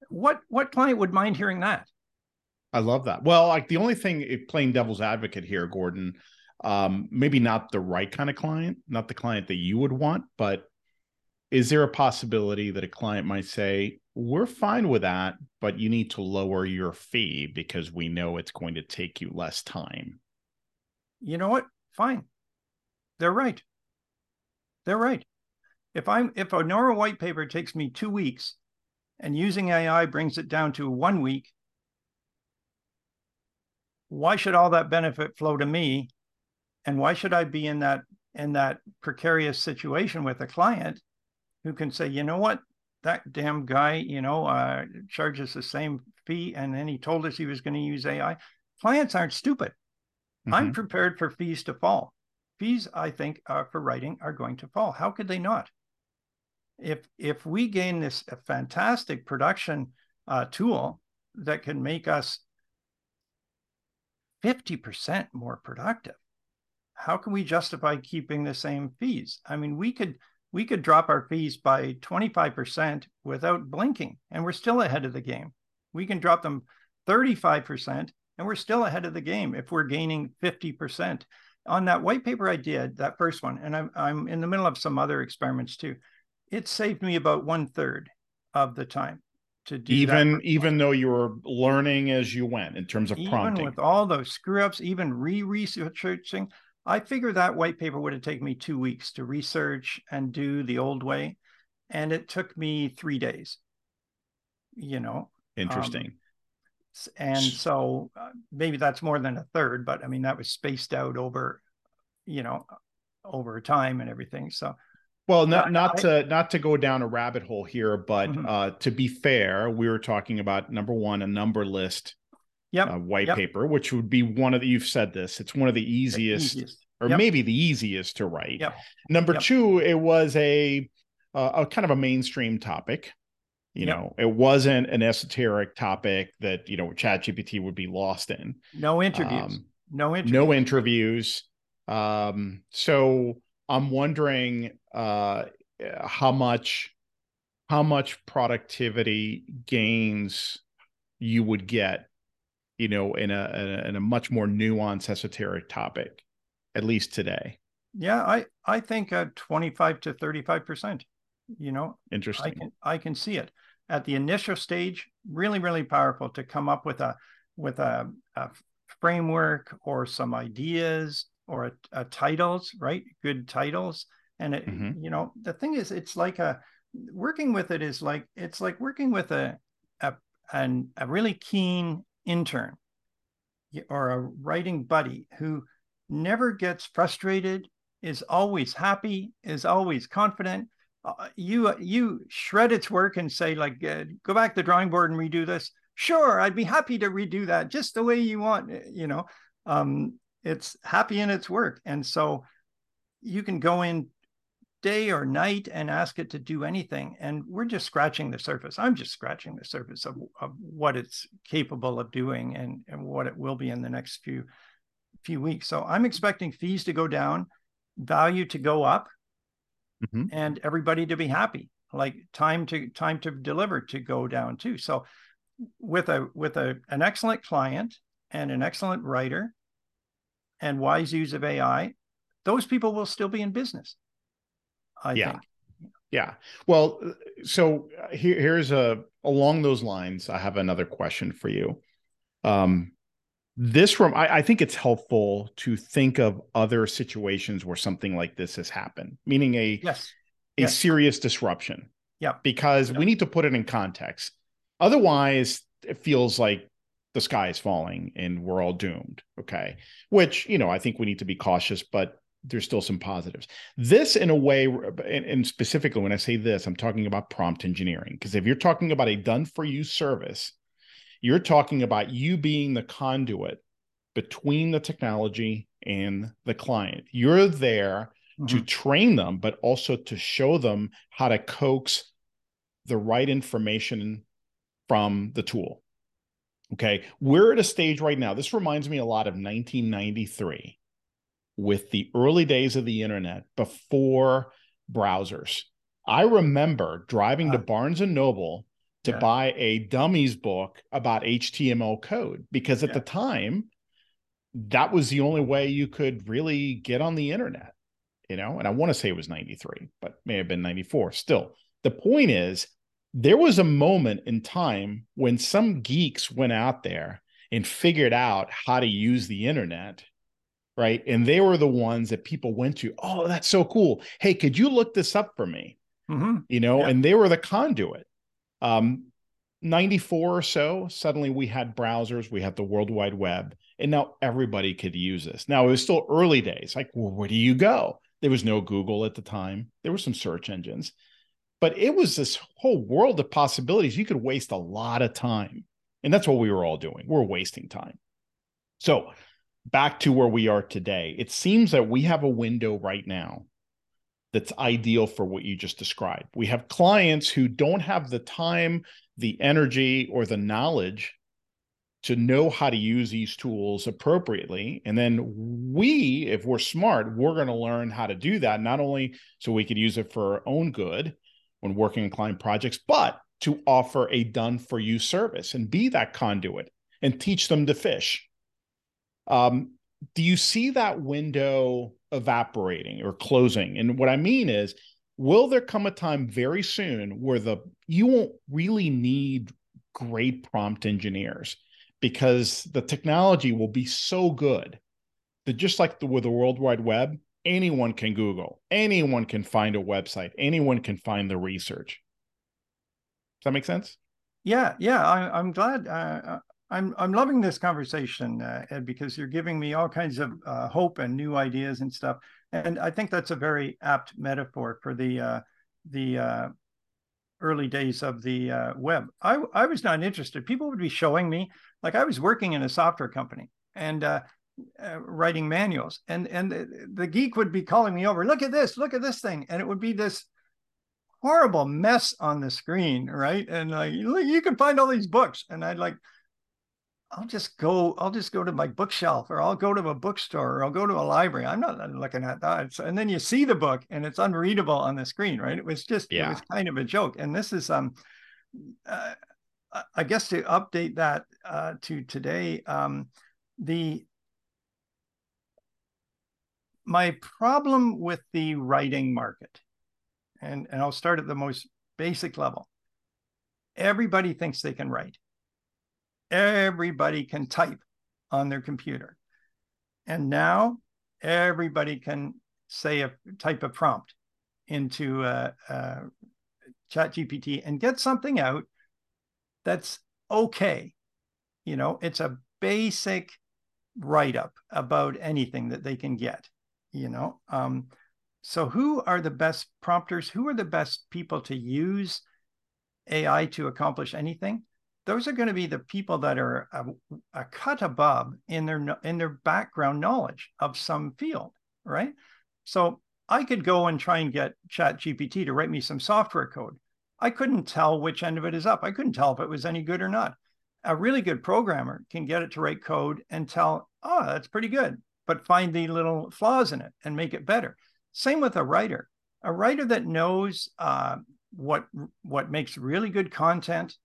What what client would mind hearing that? I love that. Well, like the only thing, playing devil's advocate here, Gordon, um, maybe not the right kind of client, not the client that you would want, but is there a possibility that a client might say, we're fine with that, but you need to lower your fee because we know it's going to take you less time? You know what? Fine. They're right. They're right. If I'm if a normal white paper takes me two weeks and using AI brings it down to one week, why should all that benefit flow to me? And why should i be in that in that precarious situation with a client who can say you know what? That damn guy you know uh, charges the same fee and then he told us he was going to use ai clients aren't stupid. Mm-hmm. i'm prepared for fees to fall fees i think uh, for writing are going to fall how could they not if if we gain this fantastic production uh, tool that can make us 50% more productive how can we justify keeping the same fees? I mean, we could we could drop our fees by 25% without blinking and we're still ahead of the game. We can drop them 35% and we're still ahead of the game if we're gaining 50%. On that white paper I did, that first one, and I'm I'm in the middle of some other experiments too. It saved me about one third of the time to do even even though you were learning as you went in terms of prompting. Even with all those screw ups, even re-researching, I figure that white paper would have taken me two weeks to research and do the old way. And it took me three days, you know. Interesting. Um, and so uh, maybe that's more than a third, but I mean, that was spaced out over, you know, over time and everything. So, well, not not to not to go down a rabbit hole here, but mm-hmm. uh, to be fair, we were talking about number one, a number list yep. uh, white yep. paper, which would be one of the, you've said this, it's one of the easiest, the easiest. or yep. maybe the easiest to write. Number two, it was a, uh, a kind of a mainstream topic. You know, it wasn't an esoteric topic that, you know, ChatGPT would be lost in. No interviews. Um, no interviews. No interviews. Um, so I'm wondering uh, how much how much productivity gains you would get you know, in a, in a, in a much more nuanced esoteric topic, at least today. Yeah, I I think uh, 25 to 35 percent. You know, interesting. I can I can see it at the initial stage. Really, really powerful to come up with a with a, a framework or some ideas or a, a titles, right? Good titles, and it, mm-hmm. you know, the thing is, it's like a working with it is like it's like working with a a an, a really keen intern or a writing buddy who never gets frustrated, is always happy, is always confident. Uh, you you shred its work and say like, uh, go back to the drawing board and redo this. Sure, I'd be happy to redo that just the way you want. Eh, you know, um, it's happy in its work, and so you can go in day or night and ask it to do anything. And we're just scratching the surface. I'm just scratching the surface of, of what it's capable of doing and, and what it will be in the next few few weeks. So I'm expecting fees to go down, value to go up, mm-hmm. and everybody to be happy. Like time to time to deliver to go down too. So with a with a an excellent client and an excellent writer and wise use of AI, those people will still be in business. I yeah. think. Yeah. Well, so here, here's a along those lines. I have another question for you. Um, this room, I, I think it's helpful to think of other situations where something like this has happened, meaning a yes, a yes. serious disruption. Yeah. Because we need to put it in context. Otherwise, it feels like the sky is falling and we're all doomed. Okay. Which, you know, I think we need to be cautious, but there's still some positives. This, in a way, and, and specifically when I say this, I'm talking about prompt engineering. Because if you're talking about a done for you service, you're talking about you being the conduit between the technology and the client. You're there mm-hmm. to train them, but also to show them how to coax the right information from the tool. Okay. We're at a stage right now. This reminds me a lot of 1993 with the early days of the internet before browsers. I remember driving to Barnes and Noble to yeah. buy a dummies book about HTML code because at yeah. the time that was the only way you could really get on the internet, you know. And I want to say it was 93, but may have been 94. Still, the point is there was a moment in time when some geeks went out there and figured out how to use the internet right and they were the ones that people went to oh that's so cool hey could you look this up for me mm-hmm. you know yeah. and they were the conduit um 94 or so suddenly we had browsers we had the world wide web and now everybody could use this now it was still early days like well, where do you go there was no google at the time there were some search engines but it was this whole world of possibilities. You could waste a lot of time. And that's what we were all doing. We're wasting time. So, back to where we are today, it seems that we have a window right now that's ideal for what you just described. We have clients who don't have the time, the energy, or the knowledge to know how to use these tools appropriately. And then we, if we're smart, we're going to learn how to do that, not only so we could use it for our own good, when working on client projects, but to offer a done for you service and be that conduit and teach them to fish. Um, do you see that window evaporating or closing? And what I mean is, will there come a time very soon where the you won't really need great prompt engineers because the technology will be so good that just like the, with the World Wide Web, anyone can Google, anyone can find a website, anyone can find the research. Does that make sense? Yeah, yeah. I, am glad. Uh, uh, I'm I'm loving this conversation, uh, Ed, because you're giving me all kinds of uh, hope and new ideas and stuff. And I think that's a very apt metaphor for the uh, the uh, early days of the web. I I was not interested. People would be showing me, like I was working in a software company, and uh, writing manuals and and the, the, geek would be calling me over look at this look at this thing and it would be this horrible mess on the screen right and like you can find all these books and i'd like i'll just go i'll just go to my bookshelf or i'll go to a bookstore or i'll go to a library i'm not looking at that and then you see the book and it's unreadable on the screen right it was just yeah. it was kind of a joke and this is um uh, i guess to update that uh, to today um the my problem with the writing market, and, and I'll start at the most basic level. Everybody thinks they can write. Everybody can type on their computer. And now everybody can say a type a prompt into uh, uh, chat gpt and get something out that's okay. You know it's a basic write-up about anything that they can get you know? Um, so who are the best prompters? Who are the best people to use ai to accomplish anything those are going to be the people that are a, a, cut above in their in their background knowledge of some field right so i could go and try and get chat gpt to write me some software code i couldn't tell which end of it is up i couldn't tell if it was any good or not a really good programmer can get it to write code and tell oh that's pretty good but find the little flaws in it and make it better. Same with a writer. A writer that knows uh, what what makes really good content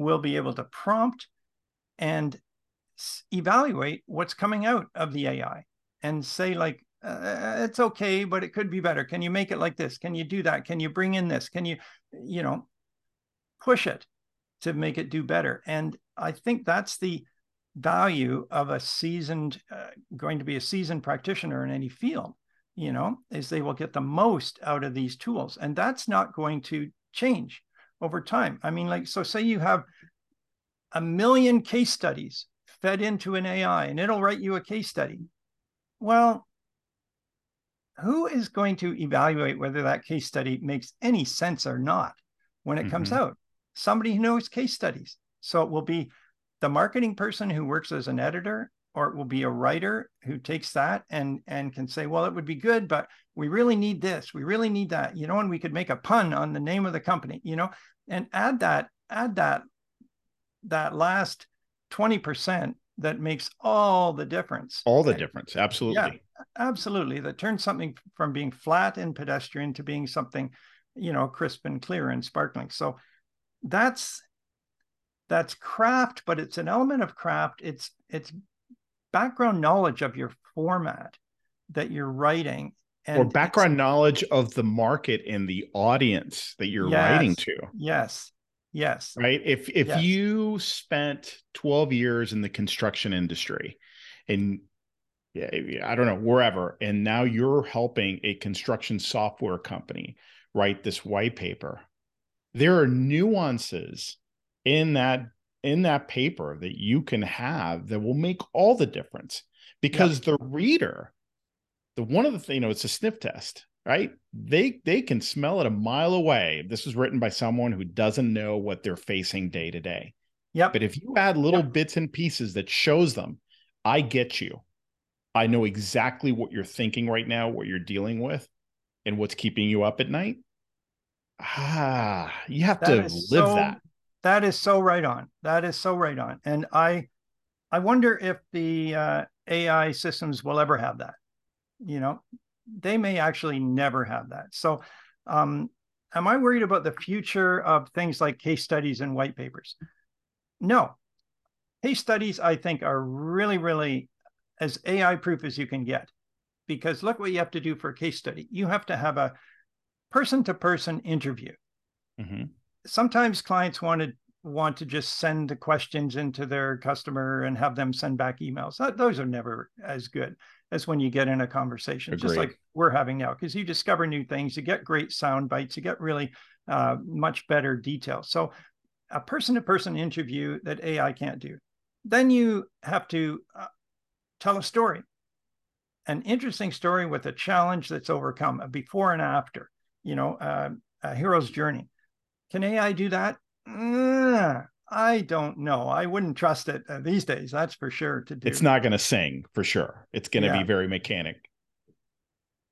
will be able to prompt and evaluate what's coming out of the AI and say like uh, it's okay but it could be better. Can you make it like this? Can you do that? Can you bring in this? Can you you know push it to make it do better? And i think that's the value of a seasoned uh, going to be a seasoned practitioner in any field you know is they will get the most out of these tools. And that's not going to change over time. I mean, like, so say you have a million case studies fed into an AI and it'll write you a case study. Well, who is going to evaluate whether that case study makes any sense or not when it mm-hmm. comes out? Somebody who knows case studies. So it will be the marketing person who works as an editor or it will be a writer who takes that and and can say well it would be good but we really need this we really need that you know and we could make a pun on the name of the company you know and add that add that that last 20% that makes all the difference. All the eh, difference absolutely. yeah, absolutely that turns something from being flat and pedestrian to being something you know crisp and clear and sparkling. So that's that's craft but it's an element of craft. It's it's background knowledge of your format that you're writing and or background knowledge of the market and the audience that you're yes, writing to yes yes right if if yes. you spent 12 years in the construction industry and yeah, I don't know, wherever. And now you're helping a construction software company write this white paper. There are nuances in that in that paper that you can have that will make all the difference. Because the reader the one of the thing you know it's a sniff test right? They they can smell it a mile away. This was written by someone who doesn't know what they're facing day to day. Yeah but if you add little yep. bits and pieces that shows them i get you. I know exactly what you're thinking right now what you're dealing with and what's keeping you up at night ah you have that to live so, that that is so right on. That is so right on. And I, I wonder if the uh, AI systems will ever have that. You know, they may actually never have that. So, um, am I worried about the future of things like case studies and white papers? No. Case studies, I think, are really, really as AI proof as you can get. Because look what you have to do for a case study. You have to have a person to person interview. Mm-hmm sometimes clients want to want to just send the questions into their customer and have them send back emails. Those are never as good as when you get in a conversation, Agreed. just like we're having now, because you discover new things, you get great sound bites, you get really uh, much better detail. So, a person to person interview that AI can't do. Then you have to uh, tell a story, an interesting story with a challenge that's overcome, a before and after, you know, uh, a hero's journey. Can AI do that? Mm, I don't know. I wouldn't trust it uh, these days. That's for sure. To do. It's not going to sing for sure. It's going to yeah. be very mechanic.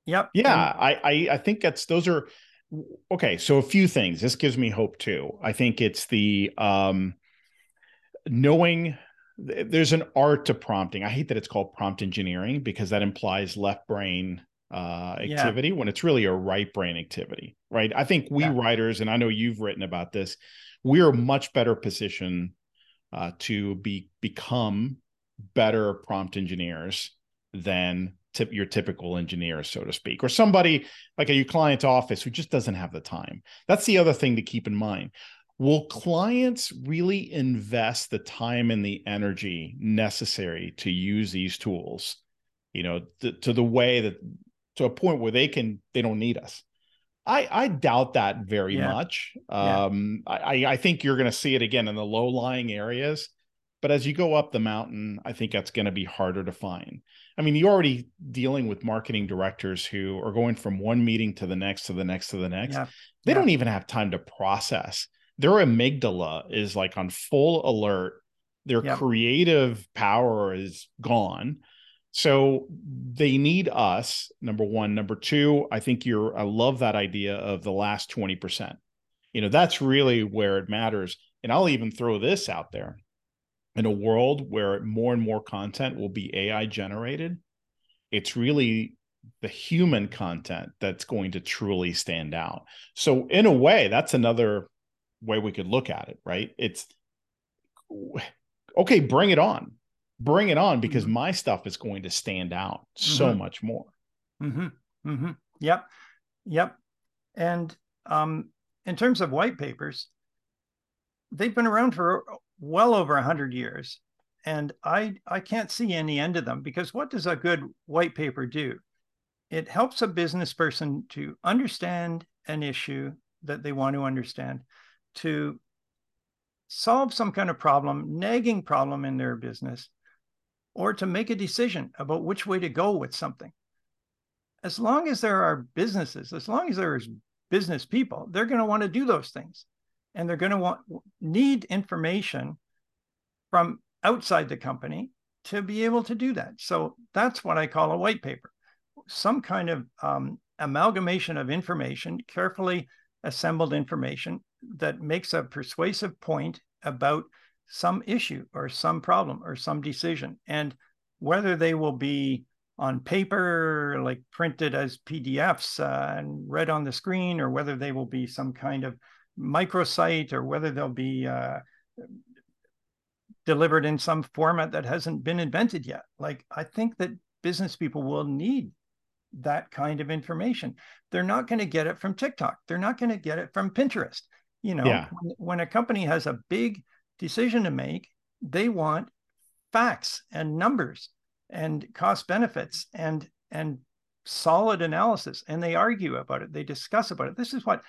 Yep. Yeah, and, I, I I think that's those are okay. So a few things. This gives me hope too. I think it's the um knowing there's an art to prompting. I hate that it's called prompt engineering because that implies left brain uh, activity yeah. when it's really a right brain activity, right? I think we yeah. writers, and I know you've written about this, we are much better positioned uh, to be become better prompt engineers than tip your typical engineer, so to speak, or somebody like at your client's office who just doesn't have the time. That's the other thing to keep in mind. Will clients really invest the time and the energy necessary to use these tools? You know, th- to the way that to a point where they can they don't need us. I I doubt that very yeah. much. Um, yeah. I I think you're going to see it again in the low lying areas, but as you go up the mountain, I think that's going to be harder to find. I mean, you're already dealing with marketing directors who are going from one meeting to the next to the next to the next. Yeah. They don't even have time to process. Their amygdala is like on full alert. Their creative power is gone so they need us, number one. Number two, I think you're, I love that idea of the last 20%. You know, that's really where it matters. And I'll even throw this out there in a world where more and more content will be AI generated, it's really the human content that's going to truly stand out. So, in a way, that's another way we could look at it, right? It's okay, bring it on bring it on because mm-hmm. my stuff is going to stand out so mm-hmm. much more. Mm-hmm. mm-hmm. Yep. Yep. And um, in terms of white papers, they've been around for well over a hundred years, and I I can't see any end of them because what does a good white paper do? It helps a business person to understand an issue that they want to understand to solve some kind of problem, nagging problem in their business, or to make a decision about which way to go with something. As long as there are businesses, as long as there's business people, they're going to want to do those things. And they're going to want need information from outside the company to be able to do that. So that's what I call a white paper, some kind of um, amalgamation of information, carefully assembled information that makes a persuasive point about some issue or some problem or some decision. And whether they will be on paper, like printed as PDFs uh, and read on the screen, or whether they will be some kind of microsite, or whether they'll be uh, delivered in some format that hasn't been invented yet. Like, I think that business people will need that kind of information. They're not going to get it from TikTok. They're not going to get it from Pinterest. You know, yeah. when, when a company has a big decision to make, they want facts and numbers and cost benefits and and solid analysis and they argue about it. They discuss about it. This is what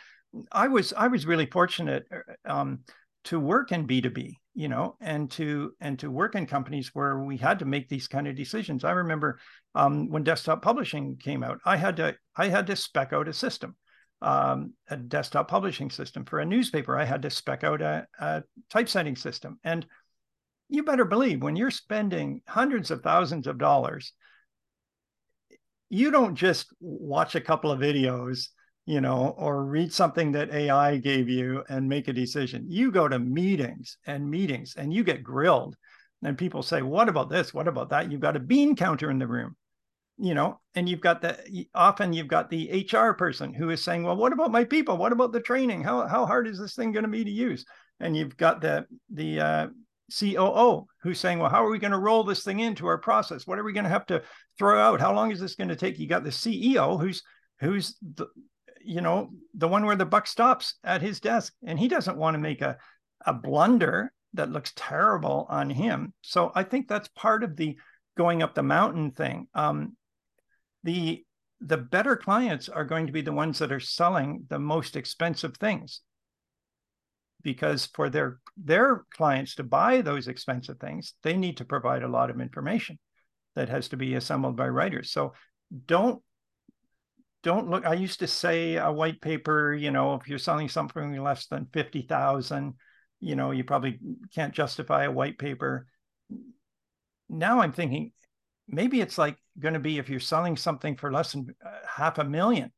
i was i was really fortunate uh, um, to work in b2b you know and to and to work in companies where we had to make these kind of decisions. I remember um, when desktop publishing came out i had to i had to spec out a system um, a desktop publishing system for a newspaper i had to spec out a, a typesetting system and you better believe when you're spending hundreds of thousands of dollars you don't just watch a couple of videos you know, or read something that AI gave you and make a decision. You go to meetings and meetings and you get grilled. And people say, What about this? What about that? You've got a bean counter in the room, you know, and you've got the often you've got the HR person who is saying, Well, what about my people? What about the training? How, how hard is this thing going to be to use? And you've got the the uh, COO who's saying, well, how are we going to roll this thing into our process? What are we going to have to throw out? How long is this going to take? You got the CEO who's who's the, you know, the one where the buck stops at his desk, and he doesn't want to make a a blunder that looks terrible on him. So I think that's part of the going up the mountain thing. Um, the the better clients are going to be the ones that are selling the most expensive things. Because for their their clients to buy those expensive things they need to provide a lot of information that has to be assembled by writers. So don't don't look i used to say a white paper you know if you're selling something less than 50000 you know you probably can't justify a white paper. Now i'm thinking maybe it's like going to be if you're selling something for less than uh, half a million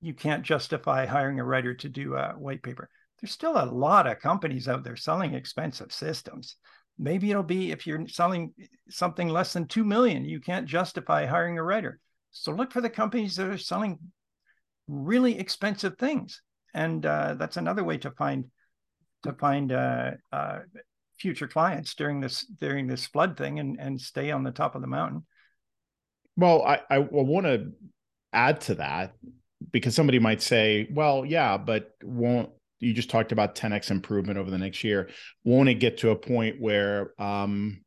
you can't justify hiring a writer to do a white paper. There's still a lot of companies out there selling expensive systems. Maybe it'll be if you're selling something less than 2 million you can't justify hiring a writer. So look for the companies that are selling really expensive things, and uh, that's another way to find to find uh, uh, future clients during this during this flood thing and and stay on the top of the mountain. Well, I I want to add to that because somebody might say, well, yeah, but won't you just talked about 10x improvement over the next year? Won't it get to a point where um,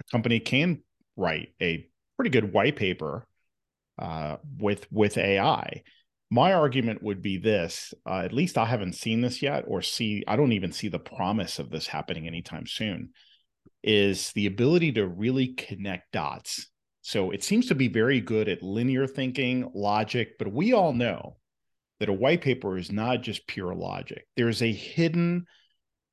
a company can write a pretty good white paper uh, with with AI. My argument would be this: uh, at least I haven't seen this yet, or see. I don't even see the promise of this happening anytime soon. Is the ability to really connect dots. So it seems to be very good at linear thinking, logic, but we all know that a white paper is not just pure logic. There's a hidden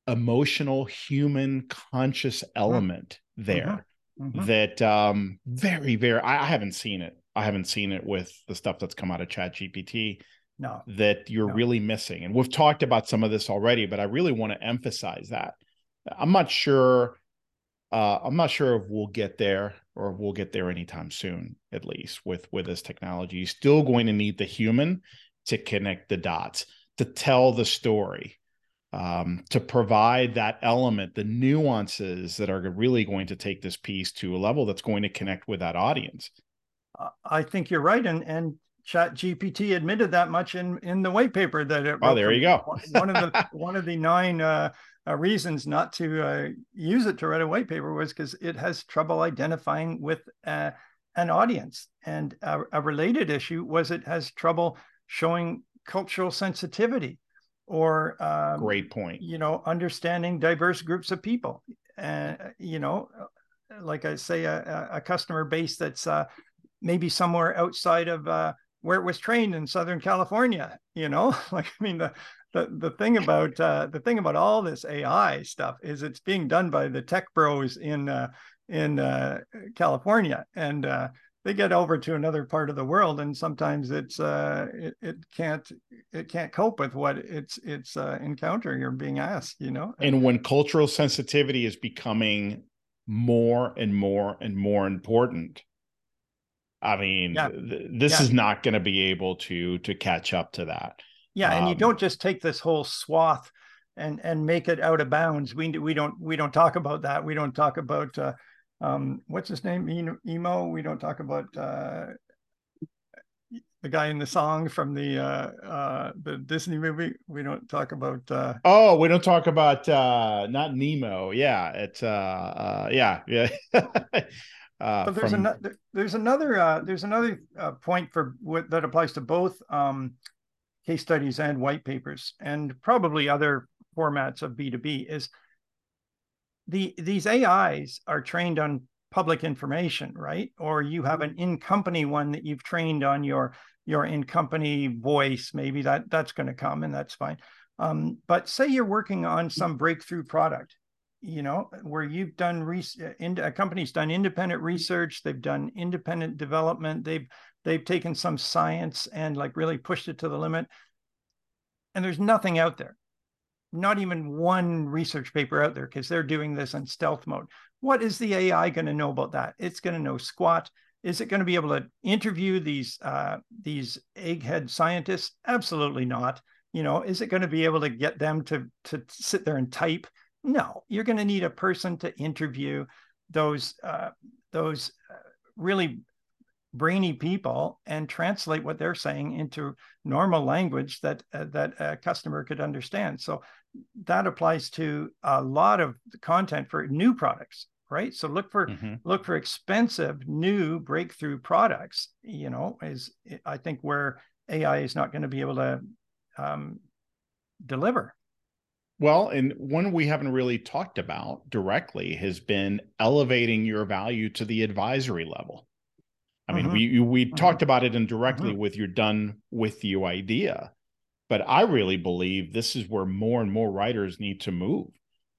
emotional, human, conscious element mm-hmm. there mm-hmm. that um very, very I, I haven't seen it I haven't seen it with the stuff that's come out of Chat GPT. No, that you're no. really missing. And we've talked about some of this already, but I really want to emphasize that. I'm not sure. Uh, I'm not sure if we'll get there or we'll get there anytime soon, at least with with this technology. You're still going to need the human to connect the dots, to tell the story, um, to provide that element, the nuances that are really going to take this piece to a level that's going to connect with that audience. I think you're right, and and Chat GPT admitted that much in in the white paper that it. Oh, there you go. one of the one of the nine uh, uh, reasons not to uh, use it to write a white paper was because it has trouble identifying with uh, an audience, and a, a related issue was it has trouble showing cultural sensitivity or um, great point. you know understanding diverse groups of people. And uh, you know like i say a, a customer base that's uh, maybe somewhere outside of uh, where it was trained in southern california you know? Like i mean the the, the thing about uh, the thing about all this ai stuff is it's being done by the tech bros in uh, in uh, california and they get over to another part of the world and sometimes it's uh it, it can't it can't cope with what it's it's uh, encountering or being asked you know and when cultural sensitivity is becoming more and more and more important i mean yeah. th- this yeah. is not going to be able to to catch up to that yeah and you um, don't just take this whole swath and and make it out of bounds we we don't we don't talk about that we don't talk about uh um, what's his name? Emo. We don't talk about uh, the guy in the song from the uh, uh, the Disney movie. We don't talk about. Uh... Oh, we don't talk about uh, not Nemo. Yeah, it's uh, uh, yeah, yeah. uh, but there's from... another there's another uh, there's another uh, point for what that applies to both um, case studies and white papers and probably other formats of B2B is the these AIs are trained on public information, right? Or you have mm-hmm. an in-company one that you've trained on your your in-company voice. Maybe that that's going to come, and that's fine. Um, but say you're working on mm-hmm. some breakthrough product, you know, where you've done re- uh, a company's done independent research, they've done independent development, they've they've taken some science and like really pushed it to the limit, and there's nothing out there not even one research paper out there because they're doing this in stealth mode. What is the AI going to know about that? It's going to know squat. Is it going to be able to interview these uh, these egghead scientists? Absolutely not. You know, is it going to be able to get them to to sit there and type? No, you're going to need a person to interview those uh, those uh, really brainy people and translate what they're saying into normal language that uh, that a customer could understand. So that applies to a lot of content for new products, right? So look for mm-hmm. look for expensive new breakthrough products. You know, is I think where AI is not going to be able to um, deliver. Well, and one we haven't really talked about directly has been elevating your value to the advisory level. I mean, mm-hmm. we we mm-hmm. talked about it indirectly mm-hmm. with your done with you idea, but I really believe this is where more and more writers need to move.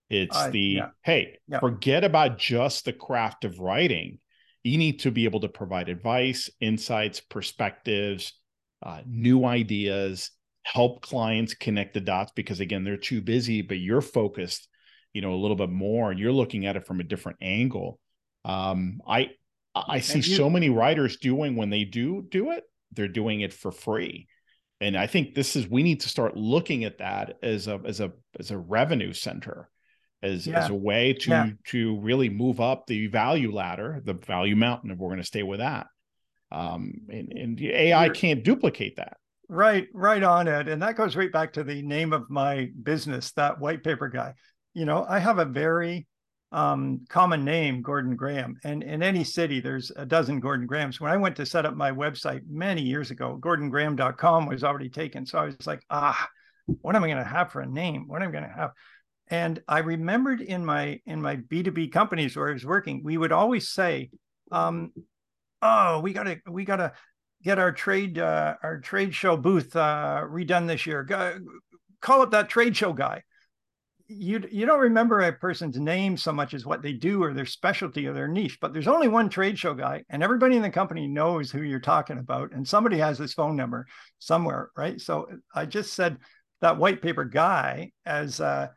It's uh, the yeah. hey, yeah. forget about just the craft of writing. You need to be able to provide advice, insights, perspectives, uh, new ideas, help clients connect the dots because again, they're too busy, but you're focused, you know, a little bit more and you're looking at it from a different angle. Um, I I see you, so many writers doing when they do do it, they're doing it for free. And I think this is we need to start looking at that as a as a as a revenue center, as yeah. as a way to yeah. to really move up the value ladder, the value mountain, if we're going to stay with that. Um, and, and AI You're, can't duplicate that. Right, right on it. And that goes right back to the name of my business, that white paper guy. You know, I have a very um, common name, Gordon Graham. And in any city, there's a dozen Gordon Grahams. When I went to set up my website many years ago, gordongraham.com was already taken. So I was like, ah, what am I going to have for a name? What am I going to have? And I remembered in my in my B2B companies where I was working, we would always say, um, oh, we gotta, we gotta get our trade uh, our trade show booth uh, redone this year. Go, call up that trade show guy you you don't remember a person's name so much as what they do or their specialty or their niche but there's only one trade show guy and everybody in the company knows who you're talking about and somebody has his phone number somewhere right? So i just said that white paper guy as uh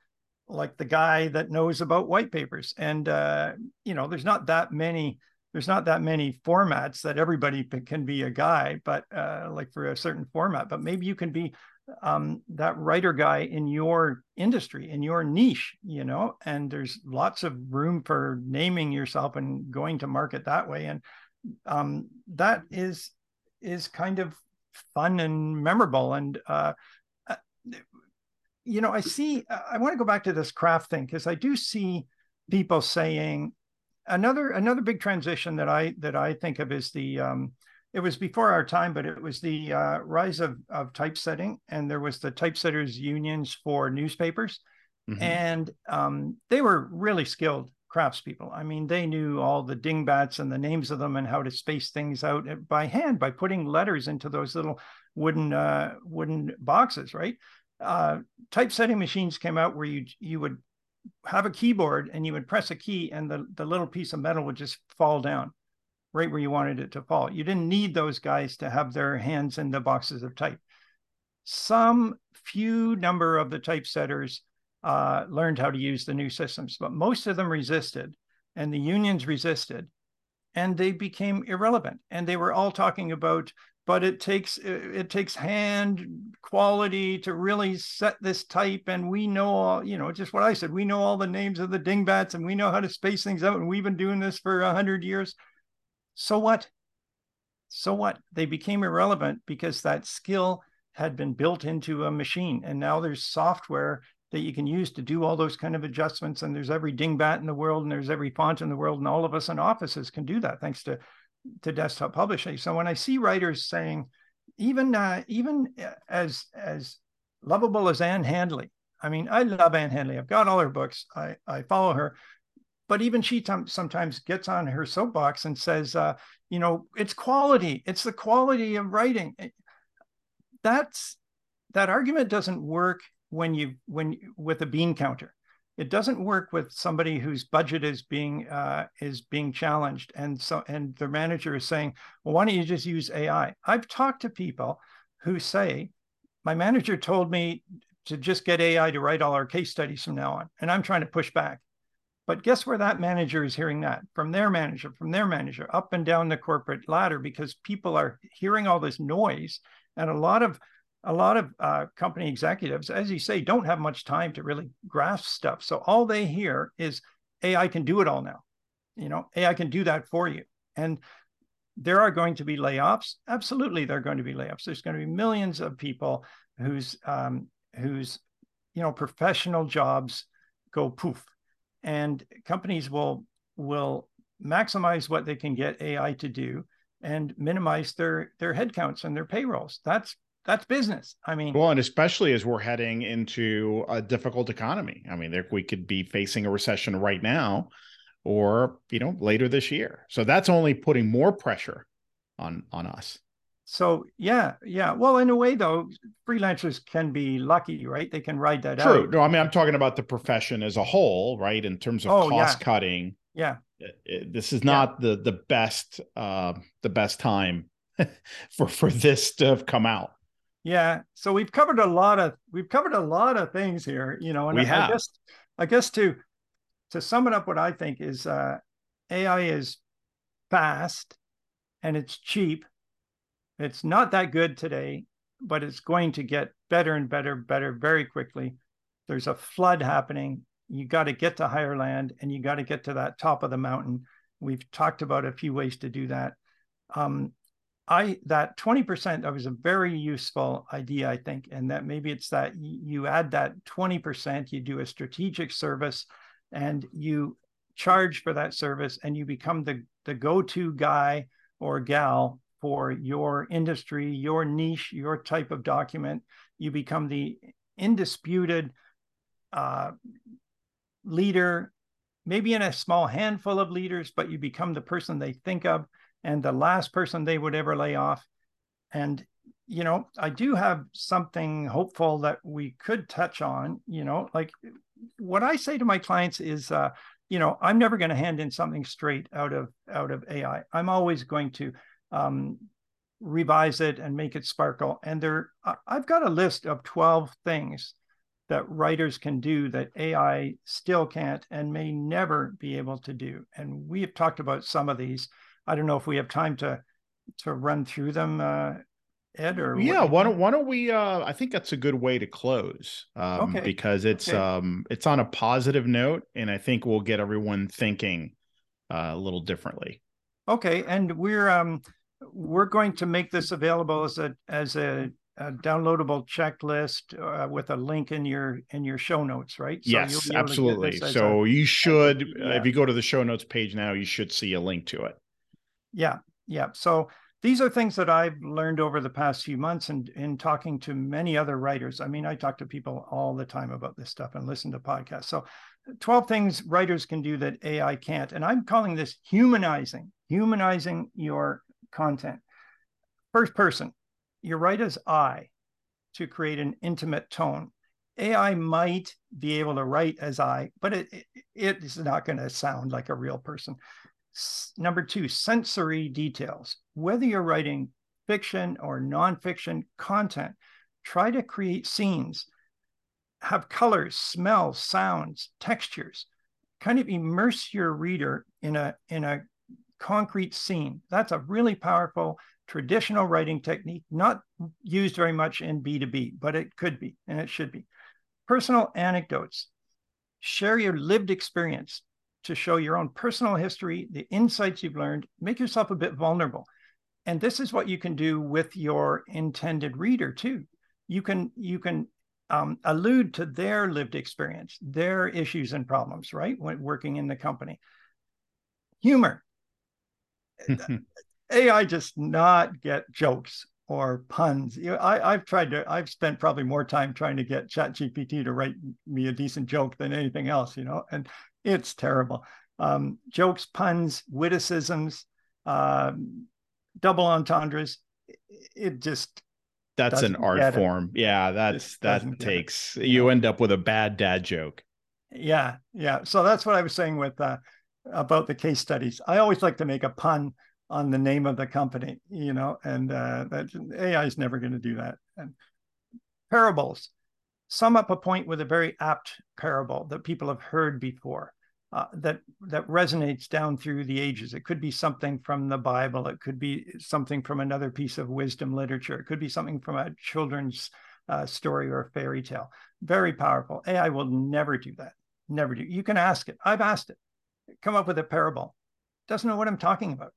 like the guy that knows about white papers and uh you know there's not that many there's not that many formats that everybody can be a guy but uh like for a certain format but maybe you can be um, that writer guy in your industry, in your niche, you know, and there's lots of room for naming yourself and going to market that way. And um, that is is kind of fun and memorable. And uh, you know, I see. I want to go back to this craft thing because I do see people saying another another big transition that I that I think of is the um, it was before our time, but it was the uh, rise of, of typesetting, and there was the typesetters unions for newspapers, mm-hmm. and um, they were really skilled craftspeople. I mean, they knew all the dingbats and the names of them and how to space things out by hand by putting letters into those little wooden uh, wooden boxes, right? Uh, typesetting machines came out where you you would have a keyboard and you would press a key and the, the little piece of metal would just fall down right where you wanted it to fall. You didn't need those guys to have their hands in the boxes of type. Some few number of the typesetters uh, learned how to use the new systems, but most of them resisted, and the unions resisted, and they became irrelevant. And they were all talking about, but it takes it takes hand quality to really set this type, and we know all, you know, just what I said. We know all the names of the dingbats, and we know how to space things out, and we've been doing this for a hundred years so what? So what? They became irrelevant because that skill had been built into a machine. And now there's software that you can use to do all those kind of adjustments. And there's every dingbat in the world and there's every font in the world. And all of us in offices can do that thanks to, to desktop publishing. So when I see writers saying, even uh, even uh, as as lovable as Ann Handley, I mean, I love Ann Handley. I've got all her books. I, I follow her but even she t- sometimes gets on her soapbox and says, uh, you know, it's quality. It's the quality of writing. Eh, that's that argument doesn't work when you when with a bean counter. It doesn't work with somebody whose budget is being uh, is being challenged, and so and their manager is saying, "Well, why don't you just use AI?" I've talked to people who say, "My manager told me to just get AI to write all our case studies from now on," and I'm trying to push back. But guess where that manager is hearing that? From their manager, from their manager, up and down the corporate ladder, because people are hearing all this noise. And a lot of a lot of uh, company executives, as you say, don't have much time to really grasp stuff. So all they hear is AI can do it all now. You know, AI can do that for you. And there are going to be layoffs. Absolutely, there are going to be layoffs. There's going to be millions of people whose um, whose you know professional jobs go poof and companies will will maximize what they can get AI to do and minimize their their headcounts and their payrolls. That's that's business. I mean, well, and especially as we're heading into a difficult economy. I mean, there we could be facing a recession right now, or you know, later this year. So that's only putting more pressure on on us so yeah yeah well in a way though freelancers can be lucky right they can ride that True. out True. no i mean i'm talking about the profession as a whole right in terms of oh, cost yeah. cutting yeah this is not yeah. the the best uh the best time for for this to have come out yeah so we've covered a lot of we've covered a lot of things here you know and we I, have. I guess i guess to to sum it up what i think is uh ai is fast and it's cheap it's not that good today, but it's going to get better and better, better very quickly. There's a flood happening. You got to get to higher land and you got to get to that top of the mountain. We've talked about a few ways to do that. Um, I that 20% that was a very useful idea, I think, and that maybe it's that you add that 20%, you do a strategic service and you charge for that service and you become the the go-to guy or gal for your industry, your niche, your type of document. You become the indisputed uh, leader, maybe in a small handful of leaders, but you become the person they think of and the last person they would ever lay off. And, you know, I do have something hopeful that we could touch on, you know, like what I say to my clients is, uh, you know, I'm never going to hand in something straight out of out of AI. I'm always going to um, revise it and make it sparkle. And there, I've got a list of 12 things that writers can do that AI still can't and may never be able to do. And we have talked about some of these. I don't know if we have time to to run through them, uh, Ed. Or yeah, why don't why don't we? Uh, I think that's a good way to close um, okay. because it's okay. um, it's on a positive note, and I think we'll get everyone thinking uh, a little differently. Okay, and we're um, we're going to make this available as a as a, a downloadable checklist uh, with a link in your in your show notes, right? So yes, absolutely. So a, you should, a, yeah. if you go to the show notes page now, you should see a link to it. Yeah, yeah. So these are things that I've learned over the past few months and in talking to many other writers. I mean, I talk to people all the time about this stuff and listen to podcasts. So 12 things writers can do that AI can't. And I'm calling this humanizing, humanizing your content. First person, you write as I to create an intimate tone. AI might be able to write as I, but it, it, it is not going to sound like a real person. Number two, sensory details. Whether you're writing fiction or nonfiction content, try to create scenes, have colors, smells, sounds, textures, kind of immerse your reader in a in a concrete scene. That's a really powerful traditional writing technique, not used very much in B2B, but it could be and it should be. Personal anecdotes. Share your lived experience to show your own personal history, the insights you've learned, make yourself a bit vulnerable. And this is what you can do with your intended reader too. You can you can um, allude to their lived experience, their issues and problems, right? When working in the company. Humor. AI just not get jokes or puns. You know, I, I've tried to, I've spent probably more time trying to get ChatGPT to write me a decent joke than anything else, you know, and it's terrible. Um, jokes, puns, witticisms, um, double entendres. It just that's an art form. It. Yeah, that's that takes you end up with a bad dad joke. Yeah, yeah. So that's what I was saying with uh, about the case studies. I always like to make a pun on the name of the company, you know, and uh, that AI is never going to do that. And parables sum up a point with a very apt parable that people have heard before. Uh, that that resonates down through the ages. It could be something from the Bible. It could be something from another piece of wisdom literature. It could be something from a children's uh, story or a fairy tale. Very powerful. AI will never do that. Never do. You can ask it. I've asked it. Come up with a parable. Doesn't know what I'm talking about.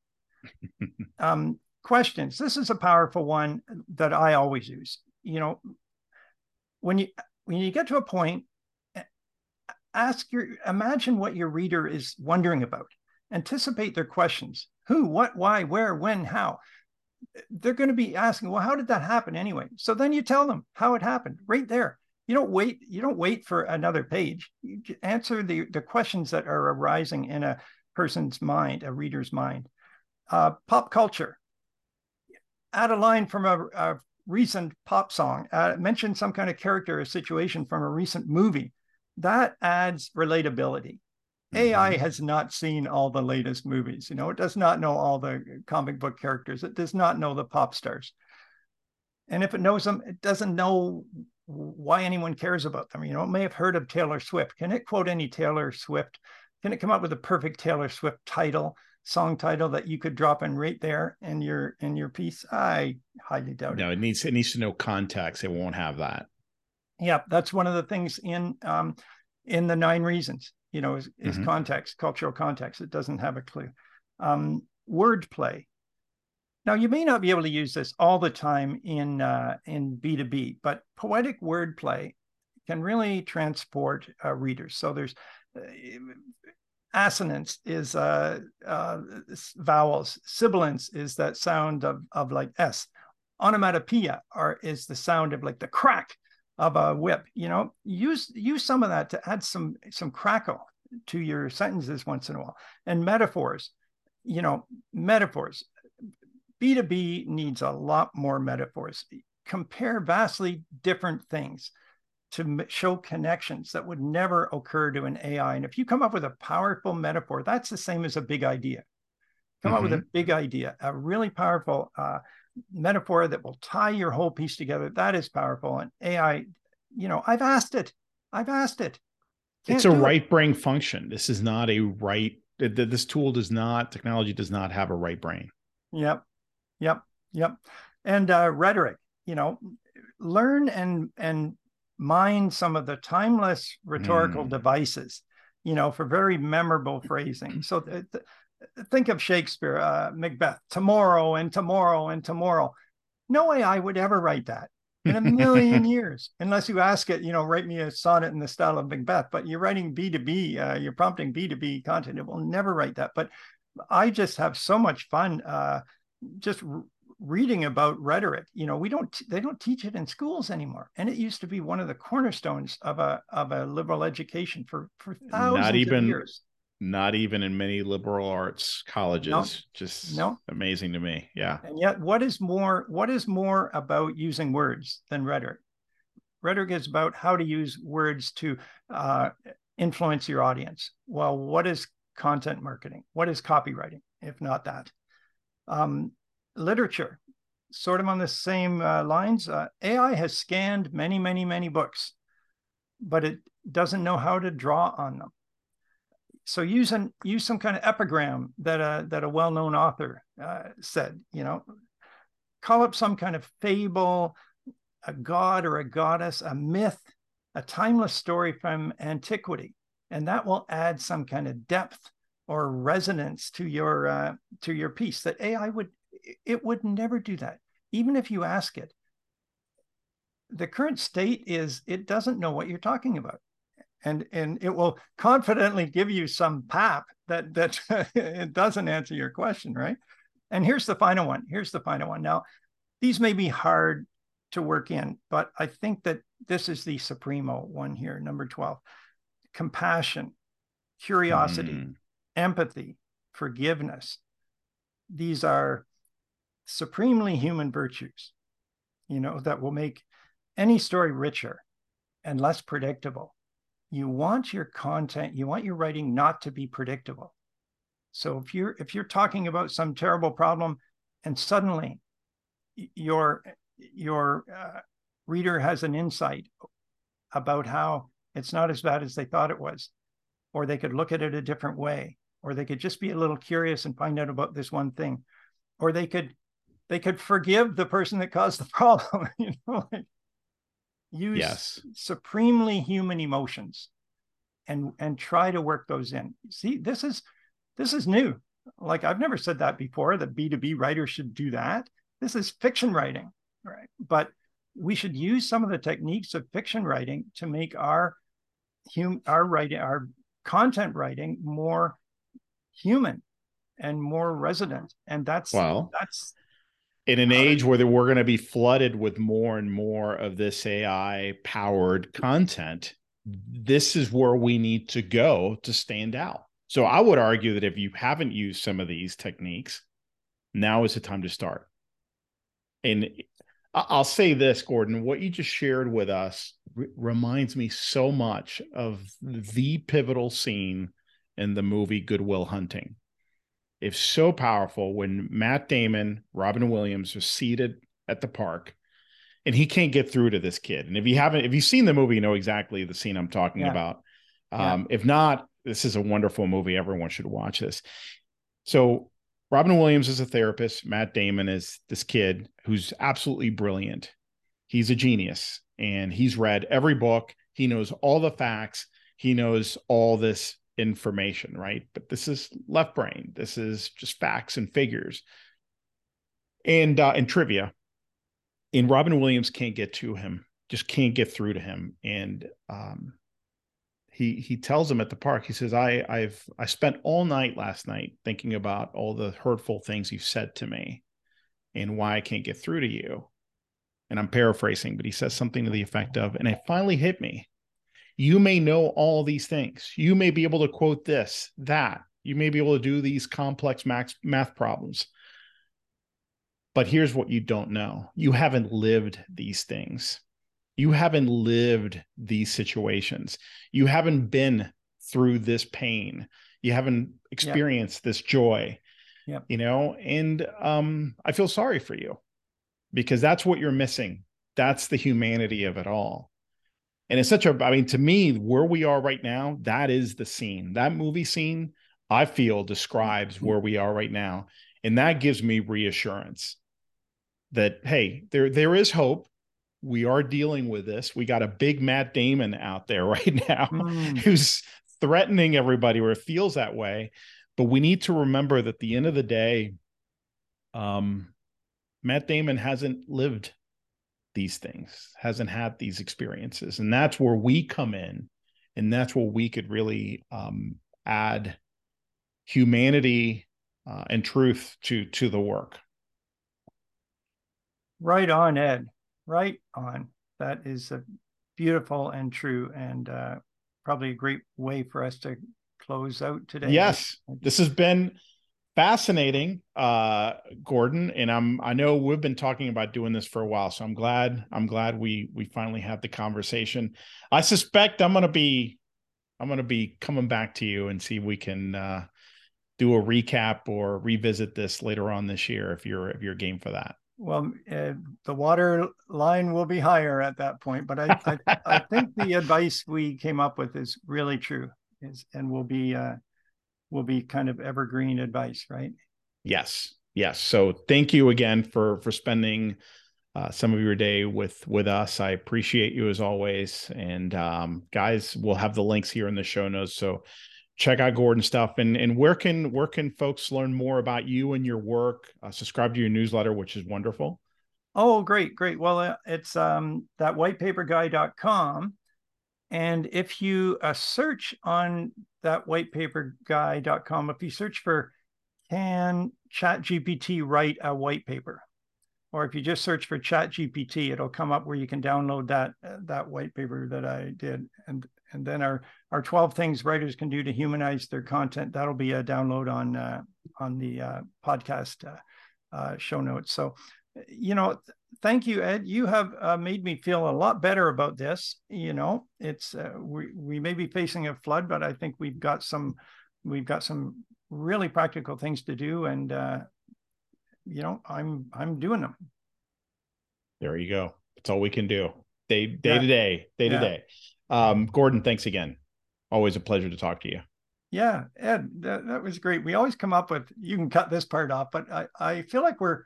um, questions. This is a powerful one that I always use. You know, when you when you get to a point ask your imagine what your reader is wondering about anticipate their questions who what why where when how they're going to be asking well how did that happen anyway so then you tell them how it happened right there you don't wait you don't wait for another page you answer the the questions that are arising in a person's mind a reader's mind uh, pop culture add a line from a, a recent pop song uh, mention some kind of character or situation from a recent movie that adds relatability. Mm-hmm. AI has not seen all the latest movies. You know, it does not know all the comic book characters. It does not know the pop stars. And if it knows them, it doesn't know why anyone cares about them. You know, may have heard of Taylor Swift. Can it quote any Taylor Swift? Can it come up with a perfect Taylor Swift title, song title that you could drop in right there in your in your piece? I highly doubt no, it. No, it needs it needs to know context. It won't have that. Yeah, that's one of the things in um, in the nine reasons. You know, is, is mm-hmm. context, cultural context. It doesn't have a clue. Um, wordplay. Now, you may not be able to use this all the time in uh, in B two B, but poetic wordplay can really transport uh, readers. So there's uh, assonance is uh, uh, vowels. Sibilance is that sound of, of like S. Onomatopoeia are, is the sound of like the crack of a whip you know use use some of that to add some some crackle to your sentences once in a while and metaphors you know metaphors b2b needs a lot more metaphors compare vastly different things to show connections that would never occur to an ai and if you come up with a powerful metaphor that's the same as a big idea come mm-hmm. up with a mm-hmm. big idea a really powerful uh, metaphor that will tie your whole piece together. That is powerful. And AI, you know, I've asked it. I've asked it. Can't it's a right it. brain function. This is not a right. This tool does not. Technology does not have a right brain. Yep. Yep. Yep. And uh, rhetoric. You know, learn and and mine some of the timeless rhetorical mm. devices. You know, for very memorable phrasing. So th- th- think of Shakespeare, uh, Macbeth, tomorrow and tomorrow and tomorrow. No AI would ever write that in a million years, unless you ask it, you know, write me a sonnet in the style of Macbeth. But you're writing B2B, uh, you're prompting B2B content. It will never write that. But I just have so much fun uh, just reading about rhetoric. You know, we don't they don't teach it in schools anymore, and it used to be one of the cornerstones of a of a liberal education for for thousands not even, of years. Not even in many liberal arts colleges. No, Just no. amazing to me. Yeah. And yet, what is more what is more about using words than rhetoric? Rhetoric is about how to use words to uh, influence your audience. Well, what is content marketing? What is copywriting, if not that? Um, literature, sort of on the same uh, lines. Uh, AI has scanned many, many, many books, but it doesn't know how to draw on them. So use an, use some kind of epigram that a that a well known author uh, said. You know, call up some kind of fable, a god or a goddess, a myth, a timeless story from antiquity, and that will add some kind of depth or resonance to your uh, to your piece that AI would it would never do that. Even if you ask it the current state is it doesn't know what you're talking about. And and it will confidently give you some pap that that it doesn't answer your question right? And here's the final one here's the final one. Now these may be hard to work in but i think that this is the supremo one here number 12 compassion curiosity mm empathy, forgiveness. These are supremely human virtues, you know, that will make any story richer and less predictable. You want your content, you want your writing not to be predictable. So if you're if you're talking about some terrible problem and suddenly your your uh, reader has an insight about how it's not as bad as they thought it was or they could look at it a different way or they could just be a little curious and find out about this one thing. Or they could they could forgive the person that caused the problem you know like use yes. supremely human emotions and and try to work those in. See this is this is new. Like i've never said that before that b2b writers should do that. This is fiction writing right? But we should use some of the techniques of fiction writing to make our hum, our writing our content writing more human and more resident. And that's well that's in an age where we're going to be flooded with more and more of this ai powered content this is where we need to go to stand out. So i would argue that if you haven't used some of these techniques now is the time to start. And i'll say this gordon what you just shared with us reminds me so much of the pivotal scene in the movie Good Will Hunting. It's so powerful when Matt Damon, Robin Williams are seated at the park and he can't get through to this kid. And if you haven't, if you've seen the movie, you know exactly the scene I'm talking yeah. about. Um, yeah. If not, this is a wonderful movie. Everyone should watch this. So Robin Williams is a therapist. Matt Damon is this kid who's absolutely brilliant. He's a genius and he's read every book. He knows all the facts. He knows all this information, right? But this is left brain. This is just facts and figures. And uh, and trivia. And Robin Williams can't get to him, just can't get through to him. And um, he he tells him at the park, he says, I I've I spent all night last night thinking about all the hurtful things you've said to me and why I can't get through to you. And I'm paraphrasing, but he says something to the effect of, and it finally hit me you may know all these things. You may be able to quote this, that. You may be able to do these complex math, math problems. But here's what you don't know you haven't lived these things. You haven't lived these situations. You haven't been through this pain. You haven't experienced this joy. You know, and um, I feel sorry for you because that's what you're missing. That's the humanity of it all and it's such a i mean to me where we are right now that is the scene. That movie scene i feel describes mm-hmm. where we are right now. And that gives me reassurance that hey there there is hope. We are dealing with this. We got a big matt damon out there right now mm. who's threatening everybody or it feels that way. But we need to remember that at the end of the day um matt damon hasn't lived these things, hasn't had these experiences. And that's where we come in. And that's where we could really um, add humanity uh, and truth to to the work. Right on, Ed. Right on. That is a beautiful and true, and uh, probably a great way for us to close out today. Yes, this has been fascinating, uh, Gordon. And I'm I know we've been talking about doing this for a while, so I'm glad I'm glad we we finally had the conversation. I suspect I'm gonna be I'm gonna be coming back to you and see if we can uh, do a recap or revisit this later on this year if you're if you're game for that. Well, uh, the water line will be higher at that point, but I I, I think the advice we came up with is really true, is and will be uh, will be kind of evergreen advice, right? Yes, yes. So thank you again for for spending uh, some of your day with with us. I appreciate you as always. And um, guys, we'll have the links here in the show notes. So check out Gordon stuff. And and where can where can folks learn more about you and your work? Uh, subscribe to your newsletter, which is wonderful. Oh, great, great. Well, uh, it's um, thatwhitepaperguy.com. And if you uh, search on thatwhitepaperguy.com, if you search for can ChatGPT write a white paper, or if you just search for ChatGPT, it'll come up where you can download that uh, that white paper that I did, and and then our our 12 things writers can do to humanize their content. That'll be a download on uh, on the uh, podcast uh, uh, show notes. So, you know, thank you, Ed. You have uh, made me feel a lot better about this. You know, it's uh, we we may be facing a flood, but I think we've got some we've got some really practical things to do, and uh, you know, I'm I'm doing them. There you go. That's all we can do. Day day yeah. to day, day yeah. to day. Um, Gordon, thanks again. Always a pleasure to talk to you. Yeah, Ed, that, that was great. We always come up with you can cut this part off, but I, I feel like we're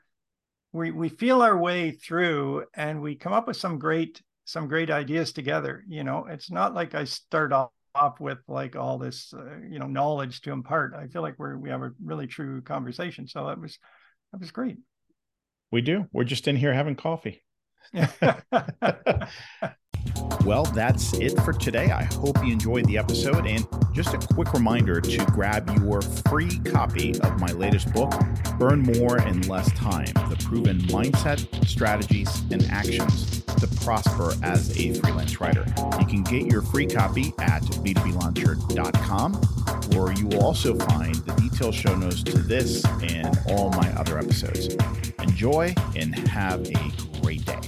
we we feel our way through and we come up with some great some great ideas together you know? It's not like i start off, off with like all this uh, you know knowledge to impart. I feel like we're we have a really true conversation. So that was that was great. We do. We're just in here having coffee Well, that's it for today. I hope you enjoyed the episode. And just a quick reminder to grab your free copy of my latest book, Earn More in Less Time The Proven Mindset, Strategies, and Actions to Prosper as a Freelance Writer. You can get your free copy at b2blauncher.com, or you will also find the detailed show notes to this and all my other episodes. Enjoy and have a great day.